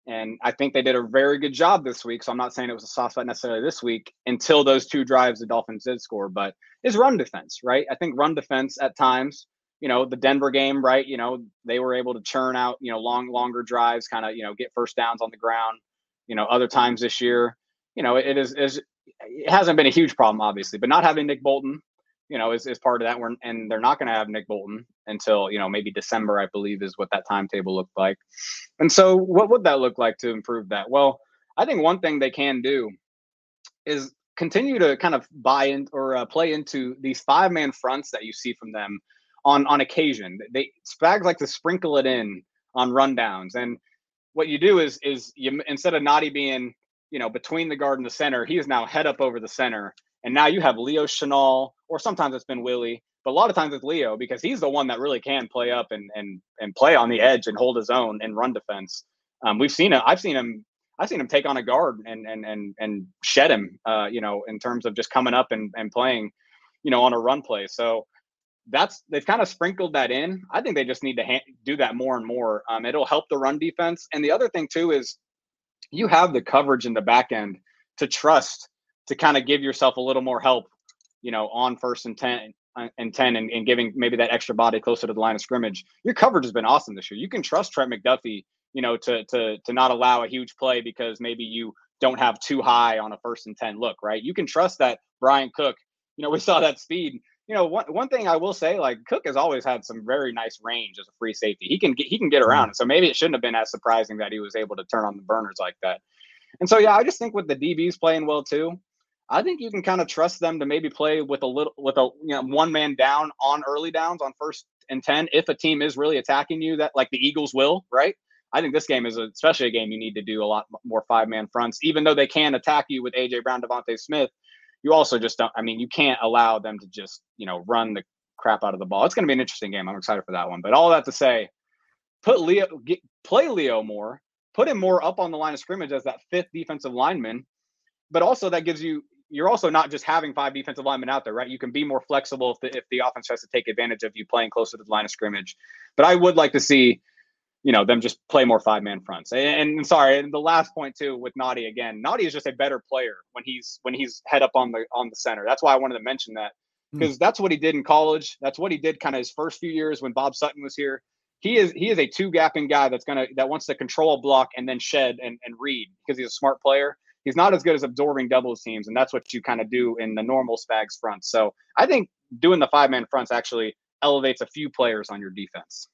and I think they did a very good job this week. So I'm not saying it was a soft spot necessarily this week until those two drives the Dolphins did score, but is run defense, right? I think run defense at times, you know, the Denver game, right? You know, they were able to churn out, you know, long, longer drives, kind of, you know, get first downs on the ground. You know, other times this year, you know, it is is it hasn't been a huge problem, obviously, but not having Nick Bolton, you know, is, is part of that. We're, and they're not going to have Nick Bolton until, you know, maybe December, I believe is what that timetable looked like. And so what would that look like to improve that? Well, I think one thing they can do is continue to kind of buy in or uh, play into these five man fronts that you see from them on, on occasion. They Spags like to sprinkle it in on rundowns. And what you do is, is you, instead of Nnadi being, you know, between the guard and the center, he is now head up over the center And now you have Leo Chenal, or sometimes it's been Willie, but a lot of times it's Leo because he's the one that really can play up and and and play on the edge and hold his own and run defense. Um, we've seen it. I've seen him. I've seen him take on a guard and and and and shed him. Uh, you know, in terms of just coming up and and playing, you know, on a run play. So that's they've kind of sprinkled that in. I think they just need to ha- do that more and more. Um, it'll help the run defense. And the other thing too is you have the coverage in the back end to trust to kind of give yourself a little more help, you know, on first and ten uh, and 10 and, and, giving maybe that extra body closer to the line of scrimmage. Your coverage has been awesome this year. You can trust Trent McDuffie, you know, to to to not allow a huge play because maybe you don't have too high on a first and 10 look, right? You can trust that Bryan Cook, you know, we saw that speed. You know, one, one thing I will say, like Cook has always had some very nice range as a free safety. He can get he can get mm-hmm. around. So maybe it shouldn't have been as surprising that he was able to turn on the burners like that. And so yeah, I just think with the DBs playing well too, I think you can kind of trust them to maybe play with a little with a you know one man down on early downs on first and 10 if a team is really attacking you that like the Eagles will, right? I think this game is a, especially a game you need to do a lot more five man fronts even though they can attack you with AJ Brown, DeVonta Smith. You also just don't I mean you can't allow them to just, you know, run the crap out of the ball. It's going to be an interesting game. I'm excited for that one. But all that to say, put Leo get, play Leo more, put him more up on the line of scrimmage as that fifth defensive lineman but also that gives you you're also not just having five defensive linemen out there, right? You can be more flexible if the, if the offense tries to take advantage of you playing closer to the line of scrimmage. But I would like to see, you know, them just play more five man fronts. And, and sorry, and the last point too with Nnadi again, Nnadi is just a better player when he's when he's head up on the on the center. That's why I wanted to mention that because hmm. that's what he did in college. That's what he did kind of his first few years when Bob Sutton was here. He is he is a two gapping guy that's gonna that wants to control a block and then shed and, and read because he's a smart player he's not as good as absorbing doubles teams, and that's what you kind of do in the normal Spags front. So I think doing the five man fronts actually elevates a few players on your defense.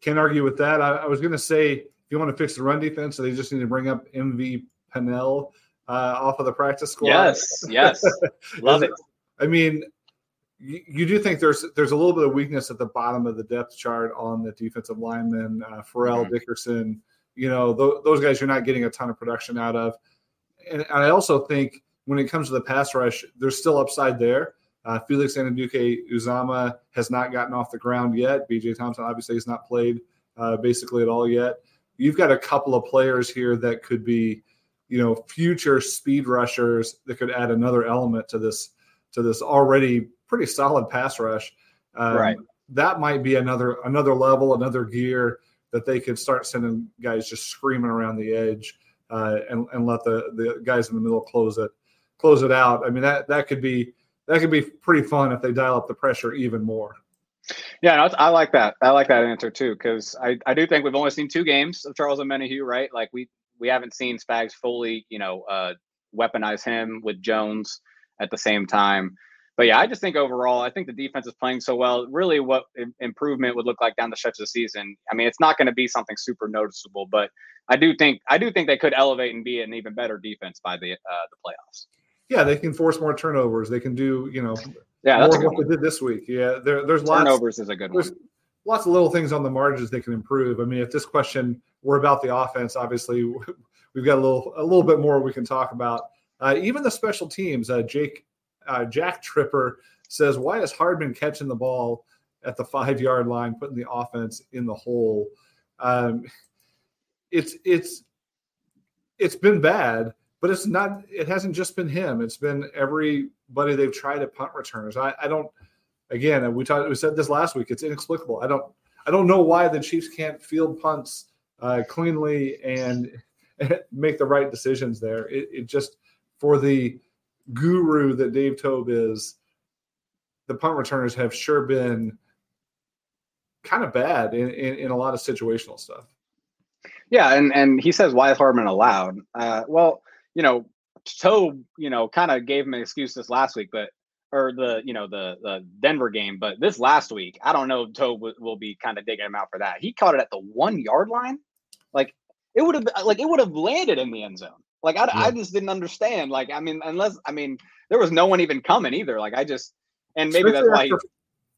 Can't argue with that. I, I was going to say if you want to fix the run defense, so they just need to bring up MV Pennel uh, off of the practice squad. Yes, yes, love it. I mean, you, you, do think there's there's a little bit of weakness at the bottom of the depth chart on the defensive linemen, uh, Farrell mm-hmm. Dickerson. You know, th- those guys you're not getting a ton of production out of and I also think when it comes to the pass rush, there's still upside there. Uh, Felix Anudike-Uzomah has not gotten off the ground yet. BJ Thompson obviously has not played uh, basically at all yet. You've got a couple of players here that could be, you know, future speed rushers that could add another element to this to this already pretty solid pass rush. Um, right. That might be another another level, another gear that they could start sending guys just screaming around the edge uh, and and let the the guys in the middle close it close it out. I mean that that could be that could be pretty fun if they dial up the pressure even more. Yeah, I like that. I like that answer too because I, I do think we've only seen two games of Charles Omenihu, right? Like we we haven't seen Spags fully, you know, uh, weaponize him with Jones at the same time but yeah, I just think overall, I think the defense is playing so well. Really, what improvement would look like down the stretch of the season? I mean, it's not going to be something super noticeable, but I do think I do think they could elevate and be an even better defense by the uh, the playoffs. Yeah, they can force more turnovers. They can do you know yeah that's more what they did this week. Yeah, there, there's lots turnovers is a good one. Lots of little things on the margins they can improve. I mean, if this question were about the offense, obviously we've got a little a little bit more we can talk about. Uh, even the special teams, uh, Jake uh, Jack Tripper says, "Why is Hardman catching the ball at the five yard line, putting the offense in the hole?" Um, it's it's it's been bad, but it's not. It hasn't just been him. It's been everybody they've tried at punt returners. I, I don't. Again, we talked. We said this last week. It's inexplicable. I don't. I don't know why the Chiefs can't field punts uh, cleanly and make the right decisions there. It, it just for the guru that Dave Toub is, the punt returners have sure been kind of bad in, in, in, a lot of situational stuff. Yeah, and and he says why is Hardman allowed? Uh, well, you know, Toub, you know, kind of gave him an excuse this last week, but or the you know the the Denver game, but this last week, I don't know. Toub will, will be kind of digging him out for that. He caught it at the one yard line, like it would have uh, like it would have landed in the end zone. Like I, yeah. I just didn't understand. Like I mean, unless I mean, there was no one even coming either. Like I just and maybe Especially that's why he,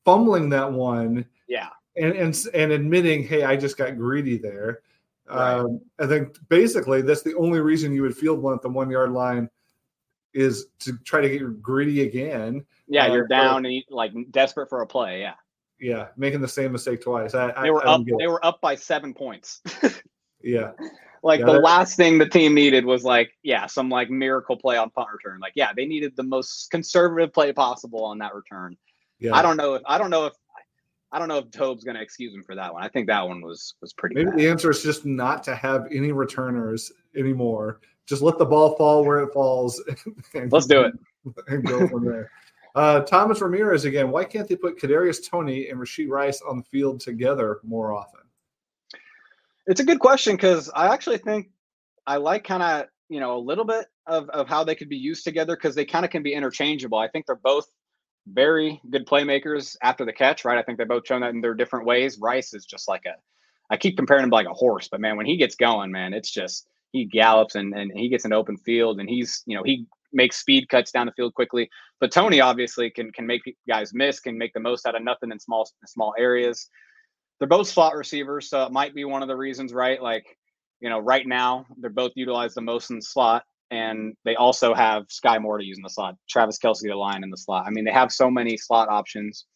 fumbling that one. Yeah. And and and admitting, hey, I just got greedy there. Right. Um, I think basically that's the only reason you would field one at the one yard line is to try to get your greedy again. Yeah, Uh, you're down and you- like desperate for a play. Yeah, Yeah, making the same mistake twice. I, I- they were I up. They were up by seven points. Yeah, like Yeah, the last thing the team needed was like, yeah, some like miracle play on punt return. Like, yeah, they needed the most conservative play possible on that return. yeah. I don't know if I don't know if I don't know if Toub's going to excuse him for that one. I think that one was was pretty. Maybe bad. the answer is just not to have any returners anymore. Just let the ball fall where it falls. And, Let's do it. and go from there. Uh, Thomas Ramirez again. Why can't they put Kadarius Toney and Rasheed Rice on the field together more often? It's a good question because I actually think I like kind of you know a little bit of of how they could be used together because they kind of can be interchangeable. I think they're both very good playmakers after the catch, right? I think they've both shown that in their different ways. Rice is just like a I keep comparing him to like a horse, but man, when he gets going, man, it's just he gallops and and he gets an open field and he's you know he makes speed cuts down the field quickly. But Toney obviously can can make guys miss, can make the most out of nothing in small small areas. They're both slot receivers, so it might be one of the reasons, right? Like, you know, right now they're both utilized the most in slot, and they also have Skyy Moore to use in the slot, Travis Kelce to line in the slot. I mean, they have so many slot options.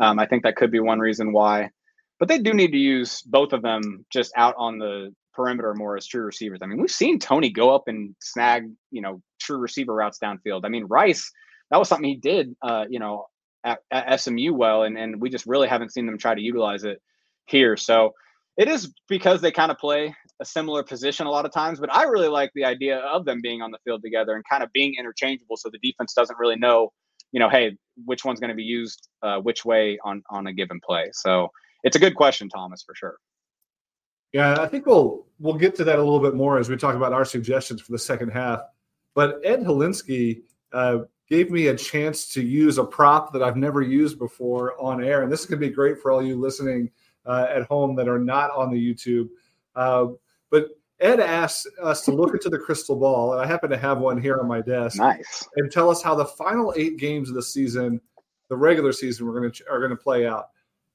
Um, I think that could be one reason why. But they do need to use both of them just out on the perimeter more as true receivers. I mean, we've seen Toney go up and snag, you know, true receiver routes downfield. I mean, Rice, that was something he did, uh, you know, at, at SMU well, and, and we just really haven't seen them try to utilize it here. So it is because they kind of play a similar position a lot of times, but I really like the idea of them being on the field together and kind of being interchangeable so the defense doesn't really know, you know, hey, which one's going to be used uh, which way on on a given play. So it's a good question, Thomas, for sure. Yeah, I think we'll we'll get to that a little bit more as we talk about our suggestions for the second half. But Ed Helinsky uh, gave me a chance to use a prop that I've never used before on air, and this is going to be great for all you listening uh, at home that are not on the YouTube. Uh, but Ed asked us to look into the crystal ball, and I happen to have one here on my desk, Nice. and tell us how the final eight games of the season, the regular season, we're going to are going to play out.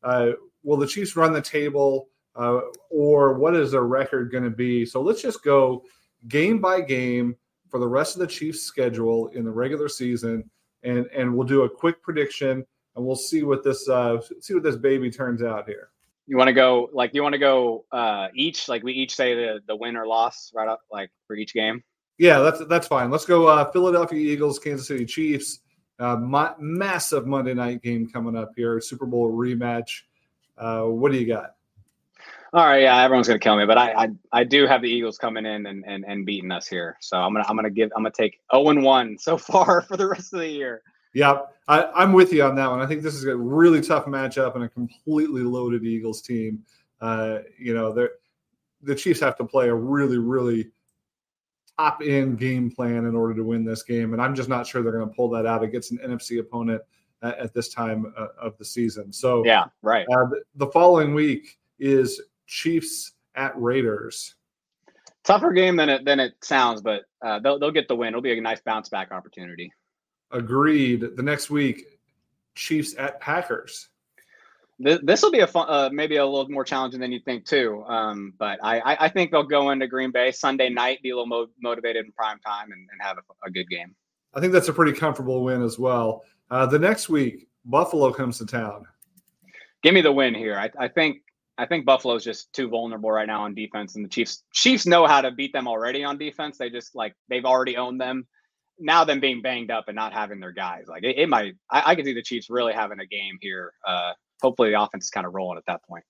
Uh, will the Chiefs run the table? uh, or what is their record going to be? So let's just go game by game for the rest of the Chiefs' schedule in the regular season, and and we'll do a quick prediction, and we'll see what this uh, see what this baby turns out here. You want to go like you want to go uh, each like we each say the the win or loss right up like for each game. Yeah, that's that's fine. Let's go. Uh, Philadelphia Eagles, Kansas City Chiefs. Uh, ma- massive Monday night game coming up here. Super Bowl rematch. Uh, what do you got? All right, yeah, everyone's gonna kill me, but I I, I do have the Eagles coming in and, and and beating us here. So I'm gonna I'm gonna give I'm gonna take 0 and 1 so far for the rest of the year. Yeah, I, I'm with you on that one. I think this is a really tough matchup and a completely loaded Eagles team. Uh, you know, the Chiefs have to play a really, really top end game plan in order to win this game, and I'm just not sure they're going to pull that out against an NFC opponent at, at this time uh, of the season. So, Yeah, right. uh, the, the following week is Chiefs at Raiders. Tougher game than it than it sounds, but uh, they'll they'll get the win. It'll be a nice bounce back opportunity. Agreed. The next week, Chiefs at Packers. This will be a fun, uh, maybe a little more challenging than you think too. Um, but I, I I think they'll go into Green Bay Sunday night, be a little mo- motivated in prime time, and, and have a, a good game. I think that's a pretty comfortable win as well. Uh, the next week, Buffalo comes to town. Give me the win here. I, I think I think Buffalo's just too vulnerable right now on defense, and the Chiefs Chiefs know how to beat them already on defense. They just like they've already owned them. Now them being banged up and not having their guys, like it, it might. I, I could see the Chiefs really having a game here. Uh, hopefully the offense is kind of rolling at that point.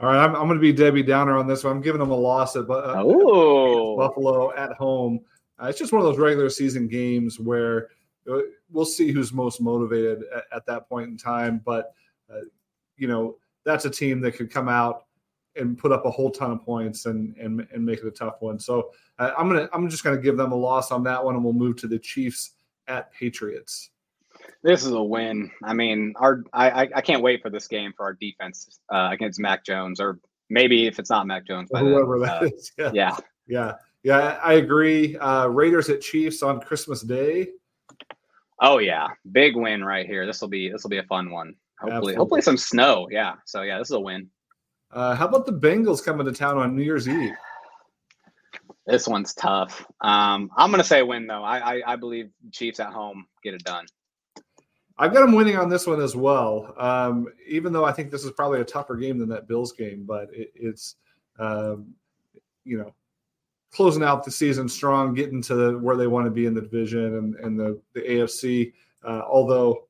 All right, I'm, I'm going to be Debbie Downer on this one. I'm giving them a loss at, uh, Buffalo at home. Uh, it's just one of those regular season games where uh, we'll see who's most motivated at, at that point in time. But uh, you know, that's a team that could come out and put up a whole ton of points and and, and make it a tough one. So uh, I'm gonna I'm just gonna give them a loss on that one, and we'll move to the Chiefs at Patriots. This is a win. I mean, our I I, can't wait for this game for our defense uh, against Mac Jones, or maybe if it's not Mac Jones, by then, Whoever that uh, is. Yeah. yeah. Yeah, yeah, I agree. Uh, Raiders at Chiefs on Christmas Day. Oh yeah, big win right here. This will be this will be a fun one. Hopefully, Absolutely. hopefully some snow. Yeah. So yeah, this is a win. Uh, how about the Bengals coming to town on New Year's Eve? This one's tough. Um, I'm going to say win though. I, I I believe Chiefs at home get it done. I've got them winning on this one as well. Um, even though I think this is probably a tougher game than that Bills game, but it, it's um, you know closing out the season strong, getting to where they want to be in the division and, and the the AFC. Uh, although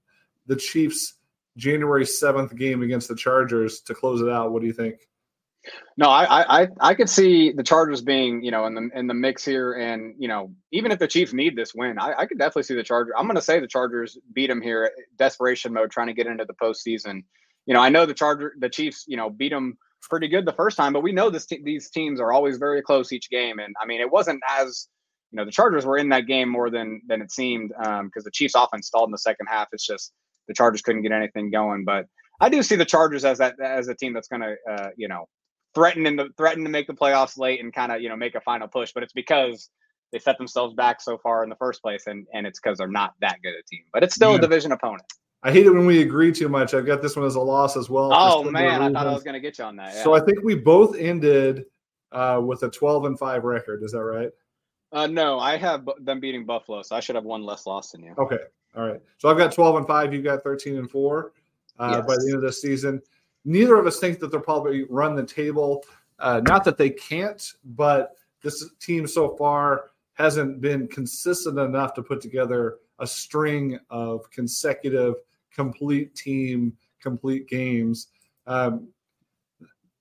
the Chiefs January seventh game against the Chargers to close it out. What do you think? No, I, I I could see the Chargers being, you know, in the in the mix here, and you know, even if the Chiefs need this win, I, I could definitely see the Chargers. I'm going to say the Chargers beat them here, desperation mode, trying to get into the postseason. You know, I know the Charger, the Chiefs, you know, beat them pretty good the first time, but we know this these teams are always very close each game, and I mean, it wasn't as you know the Chargers were in that game more than than it seemed because um, the Chiefs offense stalled in the second half. It's just the Chargers couldn't get anything going, but I do see the Chargers as that as a team that's going to uh, you know threaten and threaten to make the playoffs late and kind of you know make a final push. But it's because they set themselves back so far in the first place, and and it's because they're not that good a team. But it's still yeah. a division opponent. I hate it when we agree too much. I've got this one as a loss as well. Oh man, I thought I was going to get you on that. Yeah. So I think we both ended uh, with a 12 and five record. Is that right? Uh, no, I have them beating Buffalo, so I should have one less loss than you. Okay, all right. So I've got 12 and five. You've got 13 and four uh, yes. by the end of this season. Neither of us think that they'll probably run the table. Uh, not that they can't, but this team so far hasn't been consistent enough to put together a string of consecutive complete team, complete games. Um,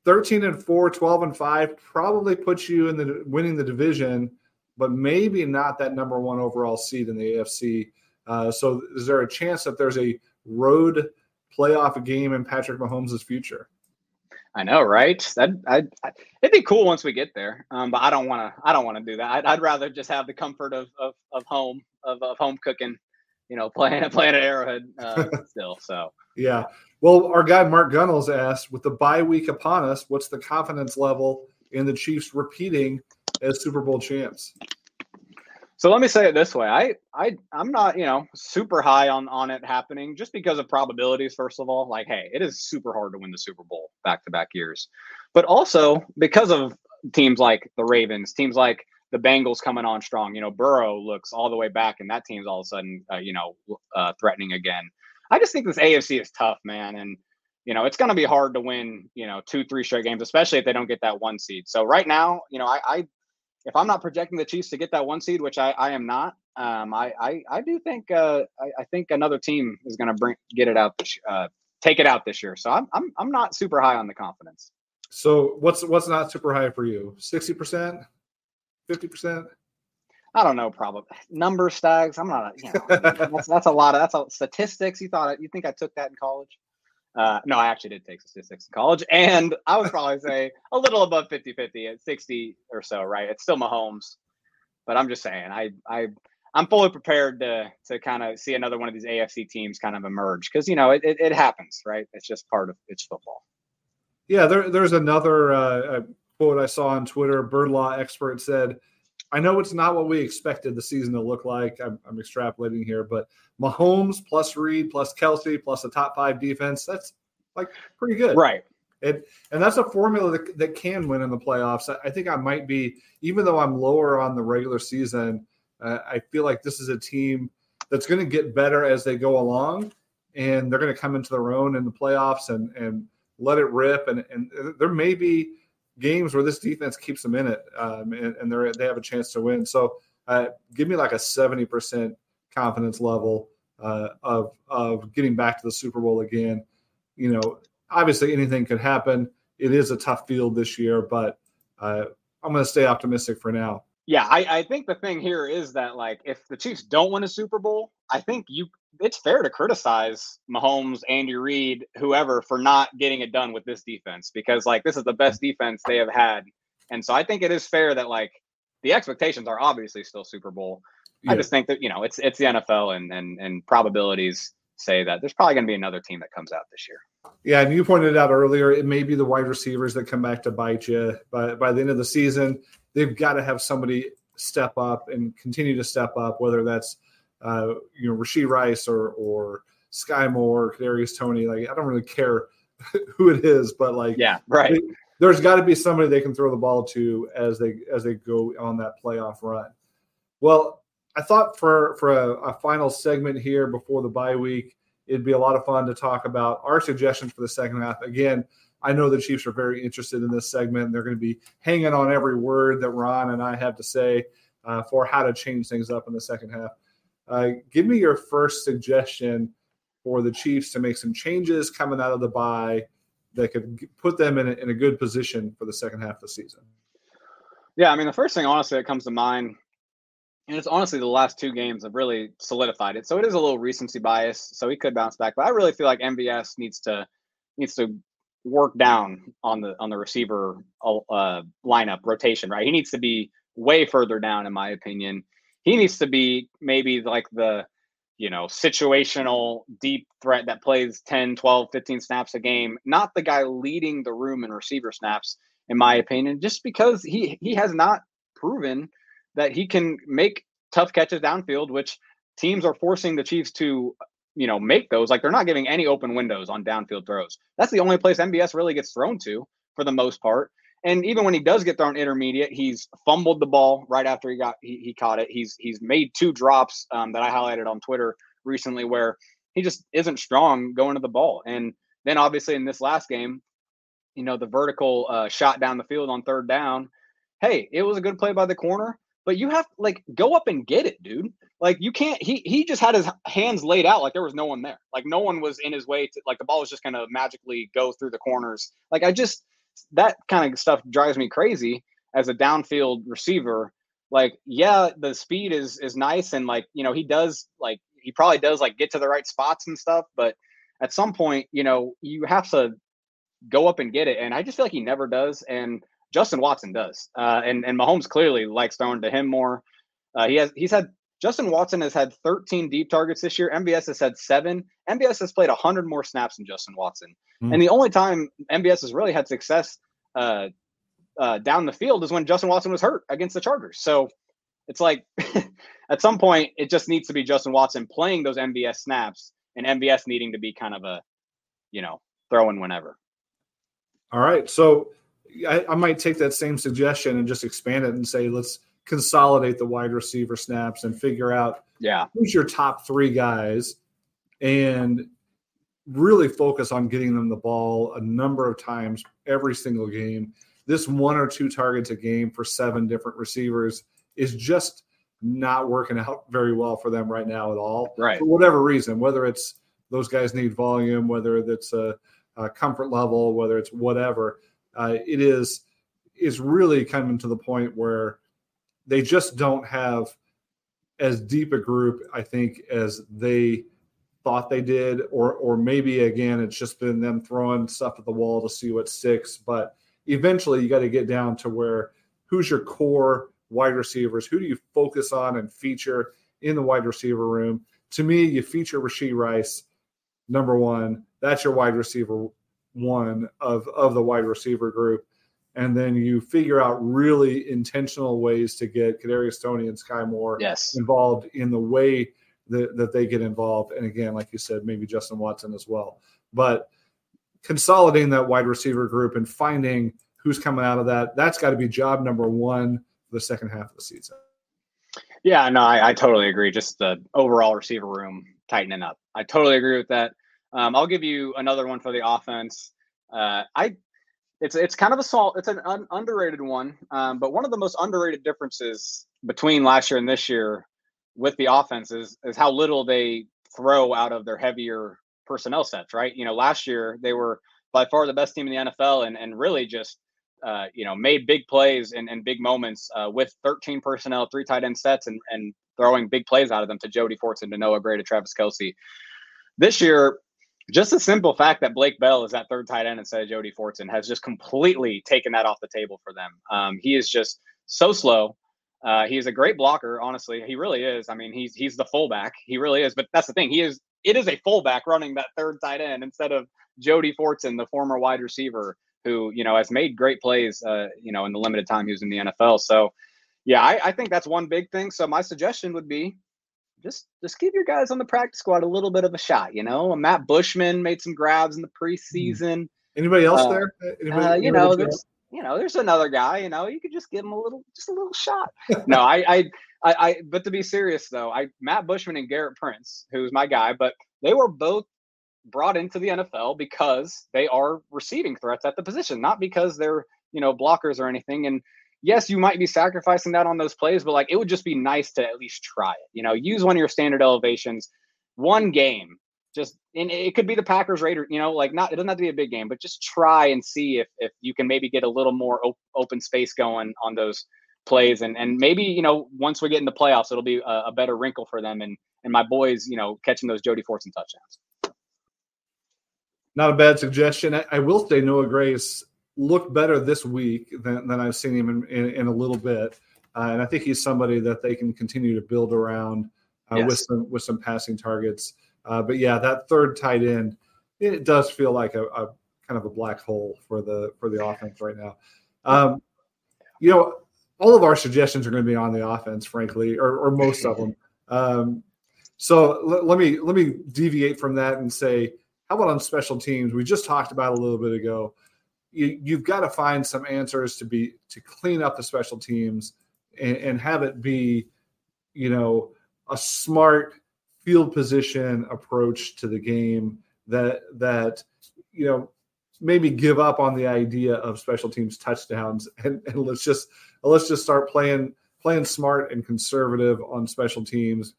13 and 4, 12 and 5 probably puts you in the winning the division, but maybe not that number one overall seed in the AFC. Uh, so is there a chance that there's a road playoff game in Patrick Mahomes' future? I know, right? That I, it'd be cool once we get there, um, but I don't want to. I don't want to do that. I'd, I'd, rather just have the comfort of of, of home of, of home cooking you know, playing playing at Arrowhead uh, still. So yeah. Well, our guy Mark Gunnels asked, with the bye week upon us, what's the confidence level in the Chiefs repeating as Super Bowl champs? So let me say it this way: I I I'm not you know super high on on it happening just because of probabilities. First of all, like hey, it is super hard to win the Super Bowl back to back years, but also because of teams like the Ravens, teams like the Bengals coming on strong. You know, Burrow looks all the way back, and that team's all of a sudden, uh, you know, uh, threatening again. I just think this AFC is tough, man, and you know it's going to be hard to win. You know, two, three straight games, especially if they don't get that one seed. So right now, you know, I, I if I'm not projecting the Chiefs to get that one seed, which I, I am not, um, I, I, I do think uh, I, I think another team is going to bring get it out this uh, take it out this year. So I'm I'm I'm not super high on the confidence. So what's what's not super high for you? Sixty percent. 50%? I don't know, probably number stags. I'm not, you know, that's, that's a lot of that's a, statistics. You thought you think I took that in college? Uh, no, I actually did take statistics in college, and I would probably say a little above 50 50 at 60 or so, right? It's still Mahomes, but I'm just saying, I, I, I'm fully prepared to to kind of see another one of these AFC teams kind of emerge because you know it, it, it, happens, right? It's just part of it's football. Yeah, there, there's another uh, quote I saw on Twitter. Bird law expert said, "I know it's not what we expected the season to look like. I'm, I'm extrapolating here, but Mahomes plus Reid plus Kelce plus a top five defense. That's like pretty good, right?" And and that's a formula that, that can win in the playoffs. I, I think I might be, even though I'm lower on the regular season, uh, I feel like this is a team that's going to get better as they go along, and they're going to come into their own in the playoffs and and let it rip. And and there may be games where this defense keeps them in it, um, and, and they they have a chance to win. So uh, give me like a seventy percent confidence level uh, of of getting back to the Super Bowl again. You know, obviously anything could happen. It is a tough field this year, but uh, I'm going to stay optimistic for now. Yeah, I, I think the thing here is that like if the Chiefs don't win a Super Bowl, I think you it's fair to criticize Mahomes, Andy Reid, whoever for not getting it done with this defense because like this is the best defense they have had. And so I think it is fair that like the expectations are obviously still Super Bowl. Yeah. I just think that, you know, it's it's the NFL and and and probabilities say that there's probably going to be another team that comes out this year. Yeah, and you pointed out earlier, it may be the wide receivers that come back to bite you. But by the end of the season, they've got to have somebody step up and continue to step up, whether that's uh, you know Rashee Rice or or Skyy Moore, Kadarius Toney. Like I don't really care who it is, but like yeah, right. They, there's got to be somebody they can throw the ball to as they as they go on that playoff run. Well, I thought for for a, a final segment here before the bye week, it'd be a lot of fun to talk about our suggestions for the second half. Again, I know the Chiefs are very interested in this segment. And they're going to be hanging on every word that Ron and I have to say uh, for how to change things up in the second half. Uh, give me your first suggestion for the Chiefs to make some changes coming out of the bye that could put them in a, in a good position for the second half of the season. Yeah, I mean, the first thing honestly that comes to mind, and it's honestly the last two games have really solidified it. So it is a little recency bias. So he could bounce back, but I really feel like MVS needs to needs to work down on the on the receiver uh, lineup rotation. Right, he needs to be way further down, in my opinion. He needs to be maybe like the you know, situational deep threat that plays 10, 12, 15 snaps a game, not the guy leading the room in receiver snaps, in my opinion, just because he he has not proven that he can make tough catches downfield, which teams are forcing the Chiefs to, you know, make those. Like they're not giving any open windows on downfield throws. That's the only place MVS really gets thrown to for the most part. And even when he does get thrown intermediate, he's fumbled the ball right after he got he, he caught it. He's he's made two drops um, that I highlighted on Twitter recently where he just isn't strong going to the ball. And then obviously in this last game, you know, the vertical uh, shot down the field on third down. Hey, it was a good play by the corner, but you have to like go up and get it, dude. Like you can't. He he just had his hands laid out like there was no one there. Like no one was in his way to like the ball was just gonna magically go through the corners. Like I just that kind of stuff drives me crazy as a downfield receiver. Like, yeah, the speed is is nice, and like you know he does like he probably does like get to the right spots and stuff, but at some point, you know, you have to go up and get it, and I just feel like he never does, and Justin Watson does, uh, and and Mahomes clearly likes throwing to him more. Uh, he has he's had Justin Watson has had 13 deep targets this year. MVS has had seven. MVS has played 100 more snaps than Justin Watson. Mm. And the only time MVS has really had success uh, uh, down the field is when Justin Watson was hurt against the Chargers. So it's like at some point it just needs to be Justin Watson playing those MVS snaps and MVS needing to be kind of a, you know, throwing whenever. All right. So I, I might take that same suggestion and just expand it and say let's consolidate the wide receiver snaps and figure out yeah who's your top three guys and really focus on getting them the ball a number of times every single game. This one or two targets a game for seven different receivers is just not working out very well for them right now at all. Right. For whatever reason, whether it's those guys need volume, whether it's a, a comfort level, whether it's whatever, uh, it is is really coming to the point where they just don't have as deep a group, I think, as they thought they did, or or maybe again it's just been them throwing stuff at the wall to see what sticks. But eventually, you got to get down to where who's your core wide receivers? Who do you focus on and feature in the wide receiver room? To me, you feature Rashee Rice, number one. That's your wide receiver one of of the wide receiver group. And then you figure out really intentional ways to get Kadarius Toney and Skyy Moore yes. involved in the way that, that they get involved. And again, like you said, maybe Justin Watson as well. But consolidating that wide receiver group and finding who's coming out of that, that's got to be job number one for the second half of the season. Yeah, no, I, I totally agree. Just the overall receiver room tightening up. I totally agree with that. Um, I'll give you another one for the offense. Uh, I it's it's kind of a small, it's an un, underrated one, um, but one of the most underrated differences between last year and this year with the offense is, is how little they throw out of their heavier personnel sets, right? You know, last year they were by far the best team in the NFL and, and really just, uh, you know, made big plays and, and big moments uh, with 13 personnel, three tight end sets, and, and throwing big plays out of them to Jody Fortson, to Noah Gray, to Travis Kelce. This year, just the simple fact that Blake Bell is that third tight end instead of Jody Fortson has just completely taken that off the table for them. Um, he is just so slow. Uh, he is a great blocker, honestly. He really is. I mean, he's he's the fullback. He really is. But that's the thing. He is. It is a fullback running that third tight end instead of Jody Fortson, the former wide receiver, who you know has made great plays. Uh, you know, in the limited time he was in the NFL. So, yeah, I, I think that's one big thing. So my suggestion would be just just give your guys on the practice squad a little bit of a shot. You know, Matt Bushman made some grabs in the preseason. Anybody else Uh, there? Anybody, Uh, you know, there's you know, there's another guy. You know, you could just give him a little, just a little shot. no, I, I, I, I, but to be serious though, I Matt Bushman and Gerrit Prince, who's my guy, but they were both brought into the NFL because they are receiving threats at the position, not because they're you know blockers or anything. And yes, you might be sacrificing that on those plays, but like it would just be nice to at least try it. You know, use one of your standard elevations, one game. Just and it could be the Packers Raiders, you know, like not it doesn't have to be a big game, but just try and see if if you can maybe get a little more op- open space going on those plays, and and maybe you know once we get in the playoffs, it'll be a, a better wrinkle for them and and my boys, you know, catching those Jody Fortson touchdowns. Not a bad suggestion. I, I will say Noah Grace looked better this week than, than I've seen him in, in, in a little bit, uh, and I think he's somebody that they can continue to build around uh, with some with some passing targets. Uh, but yeah, that third tight end, it does feel like a, a kind of a black hole for the for the offense right now. Um, you know, all of our suggestions are going to be on the offense, frankly, or, or most of them. Um, so let, let me let me deviate from that and say, how about on special teams? We just talked about a little bit ago. You, you've got to find some answers to be to clean up the special teams and, and have it be, you know, a smart field position approach to the game that that you know maybe give up on the idea of special teams touchdowns and, and let's just let's just start playing playing smart and conservative on special teams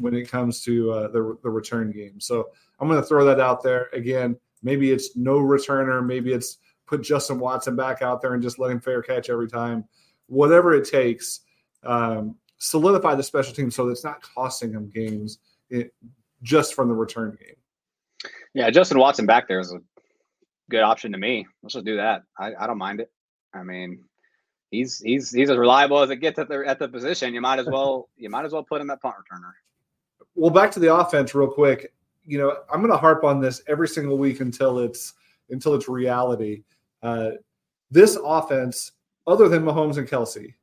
when it comes to uh, the the return game. So I'm going to throw that out there again. Maybe it's no returner. Maybe it's put Justin Watson back out there and just let him fair catch every time. Whatever it takes, um, solidify the special team so that it's not costing them games it, just from the return game. Yeah, Justin Watson back there is a good option to me. Let's just do that. I, I don't mind it. I mean, he's he's he's as reliable as it gets at the at the position. You might as well you might as well put him at punt returner. Well, back to the offense real quick. You know, I'm going to harp on this every single week until it's until it's reality. Uh, this offense, other than Mahomes and Kelce,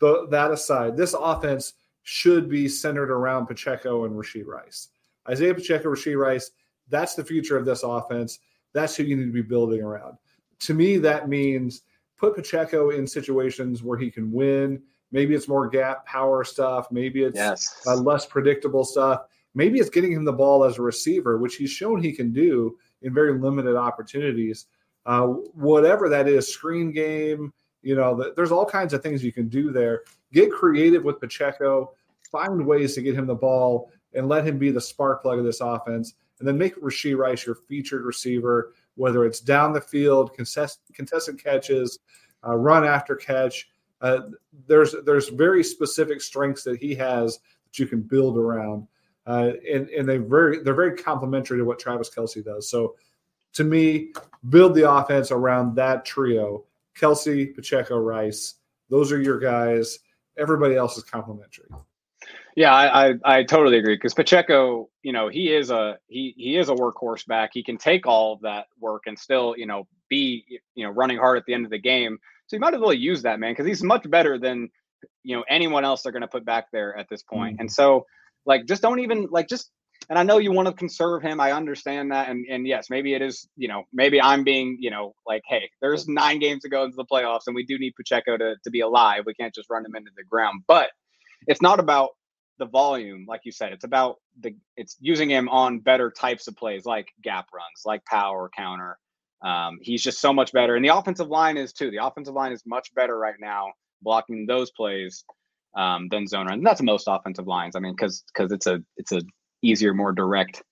the, that aside, this offense should be centered around Pacheco and Rashee Rice. Isaiah Pacheco, Rashee Rice, that's the future of this offense. That's who you need to be building around. To me, that means put Pacheco in situations where he can win. Maybe it's more gap power stuff. Maybe it's Yes. uh, less predictable stuff. Maybe it's getting him the ball as a receiver, which he's shown he can do in very limited opportunities. Uh, whatever that is, screen game, you know, th- there's all kinds of things you can do there. Get creative with Pacheco, find ways to get him the ball, and let him be the spark plug of this offense. And then make Rashee Rice your featured receiver, whether it's down the field, contest, contested catches, uh, run after catch. Uh, there's there's very specific strengths that he has that you can build around, uh, and and they very they're very complementary to what Travis Kelce does. So, to me, build the offense around that trio: Kelce, Pacheco, Rice. Those are your guys. Everybody else is complimentary. Yeah, I I, I totally agree because Pacheco, you know, he is a he he is a workhorse back. He can take all of that work and still, you know, be you know running hard at the end of the game. So you might as well use that man because he's much better than you know anyone else they're going to put back there at this point. Mm. And so, like, just don't even like just. And I know you want to conserve him. I understand that. And and yes, maybe it is. You know, maybe I'm being you know like, hey, there's nine games to go into the playoffs, and we do need Pacheco to to be alive. We can't just run him into the ground. But it's not about the volume, like you said. It's about the it's using him on better types of plays, like gap runs, like power counter. Um, he's just so much better, and the offensive line is too. The offensive line is much better right now blocking those plays um, than zone run. That's most offensive lines. I mean, because because it's a it's a easier, more direct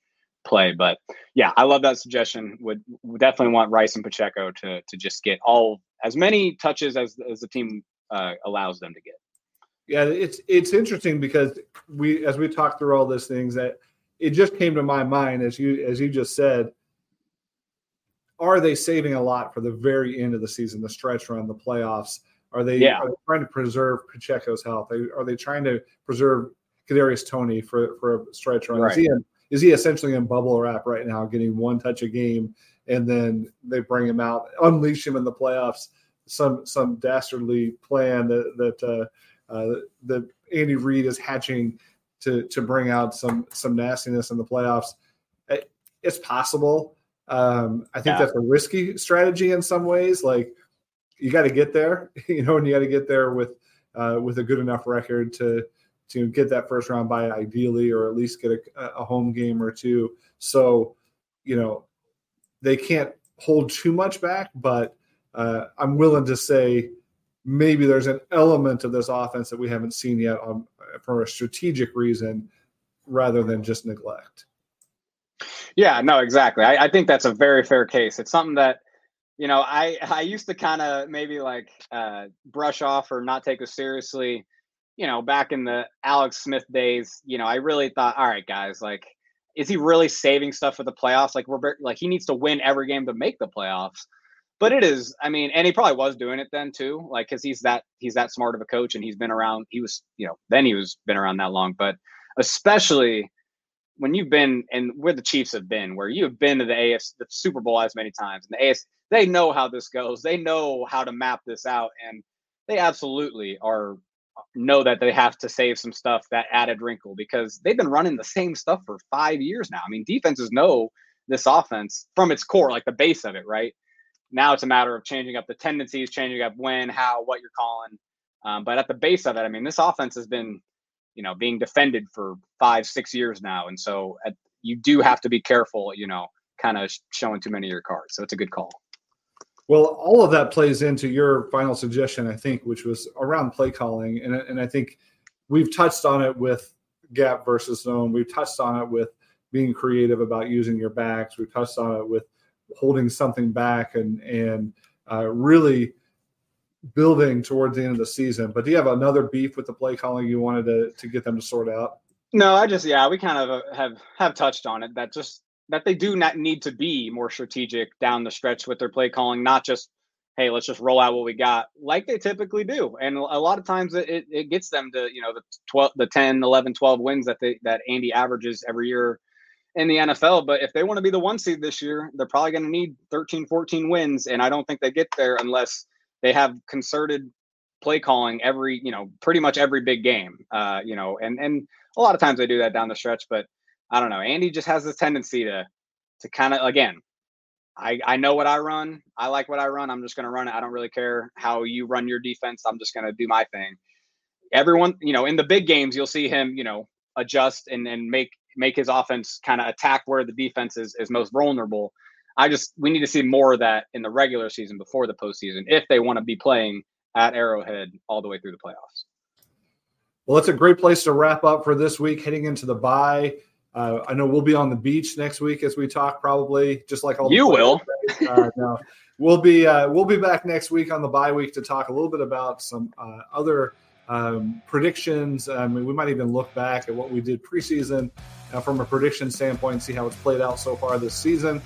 play. But yeah, I love that suggestion. Would, would definitely want Rice and Pacheco to to just get all as many touches as as the team uh, allows them to get. Yeah, it's it's interesting because we as we talk through all these things that it just came to my mind as you as you just said. Are they saving a lot for the very end of the season, the stretch run, the playoffs? Are they, Yeah. are they trying to preserve Pacheco's health? Are, are they trying to preserve Kadarius Toney for for a stretch run? Is Right. he in, is he essentially in bubble wrap right now, getting one touch a game, and then they bring him out, unleash him in the playoffs? Some some dastardly plan that that. Uh, uh, that Andy Reid is hatching to to bring out some some nastiness in the playoffs. It- It's possible. Um, I think Yeah. that's a risky strategy in some ways. Like you got to get there, you know, and you got to get there with uh, with a good enough record to to get that first round bye ideally, or at least get a, a home game or two. So, you know, they can't hold too much back, but uh, I'm willing to say maybe there's an element of this offense that we haven't seen yet on for a strategic reason rather than just neglect. Yeah, no, exactly. I, I think that's a very fair case. It's something that, you know, I I used to kind of maybe like uh, brush off or not take as seriously. You know, back in the Alex Smith days, you know, I really thought, all right, guys, like, is he really saving stuff for the playoffs? Like, we're like he needs to win every game to make the playoffs. But it is, I mean, and he probably was doing it then too, like because he's that he's that smart of a coach and he's been around. He was, you know, then he was been around that long, but especially when you've been and where the Chiefs have been, where you have been to the AFC, the Super Bowl as many times, and the AFC, they know how this goes. They know how to map this out, and they absolutely are know that they have to save some stuff that added wrinkle because they've been running the same stuff for five years now. I mean, defenses know this offense from its core, like the base of it, right? Now it's a matter of changing up the tendencies, changing up when, how, what you're calling. Um, but at the base of it, I mean, this offense has been you know being defended for five six years now and so at, you do have to be careful you know kind of showing too many of your cards so it's a good call Well, all of that plays into your final suggestion, I think, which was around play calling, and and I think we've touched on it with gap versus zone. We've touched on it with being creative about using your backs. We've touched on it with holding something back and and uh, really building towards the end of the season. But do you have another beef with the play calling you wanted to to get them to sort out? no i just yeah we kind of uh, have have touched on it that just that they do not need to be more strategic down the stretch with their play calling not just hey let's just roll out what we got like they typically do and a lot of times it, it, gets them to you know the 12 the 10 11 12 wins that they that andy averages every year in the NFL. But if they want to be the one seed this year, they're probably going to need 13, 14 wins. And I don't think they get there unless they have concerted play calling every, you know, pretty much every big game. Uh, you know, and and a lot of times they do that down the stretch. But I don't know. Andy just has this tendency to to kind of again. I, I know what I run. I like what I run. I'm just going to run it. I don't really care how you run your defense. I'm just going to do my thing. Everyone, you know, in the big games, you'll see him, you know, adjust and, and make make his offense kind of attack where the defense is, is most vulnerable. I just we need to see more of that in the regular season before the postseason if they want to be playing at Arrowhead all the way through the playoffs. Well, that's a great place to wrap up for this week, heading into the bye. Uh, I know we'll be on the beach next week as we talk, probably just like all the You will. Uh, no, we'll be uh, we'll be back next week on the bye week to talk a little bit about some uh, other um, predictions. I mean, we might even look back at what we did preseason uh, from a prediction standpoint and see how it's played out so far this season.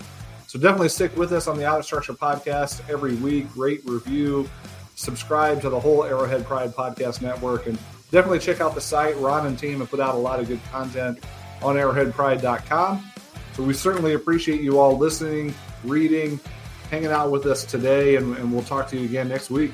So definitely stick with us on the Out of Structure podcast every week. Rate, review, subscribe to the whole Arrowhead Pride podcast network, and definitely check out the site. Ron and team have put out a lot of good content on arrowheadpride.com. So we certainly appreciate you all listening, reading, hanging out with us today, and, and we'll talk to you again next week.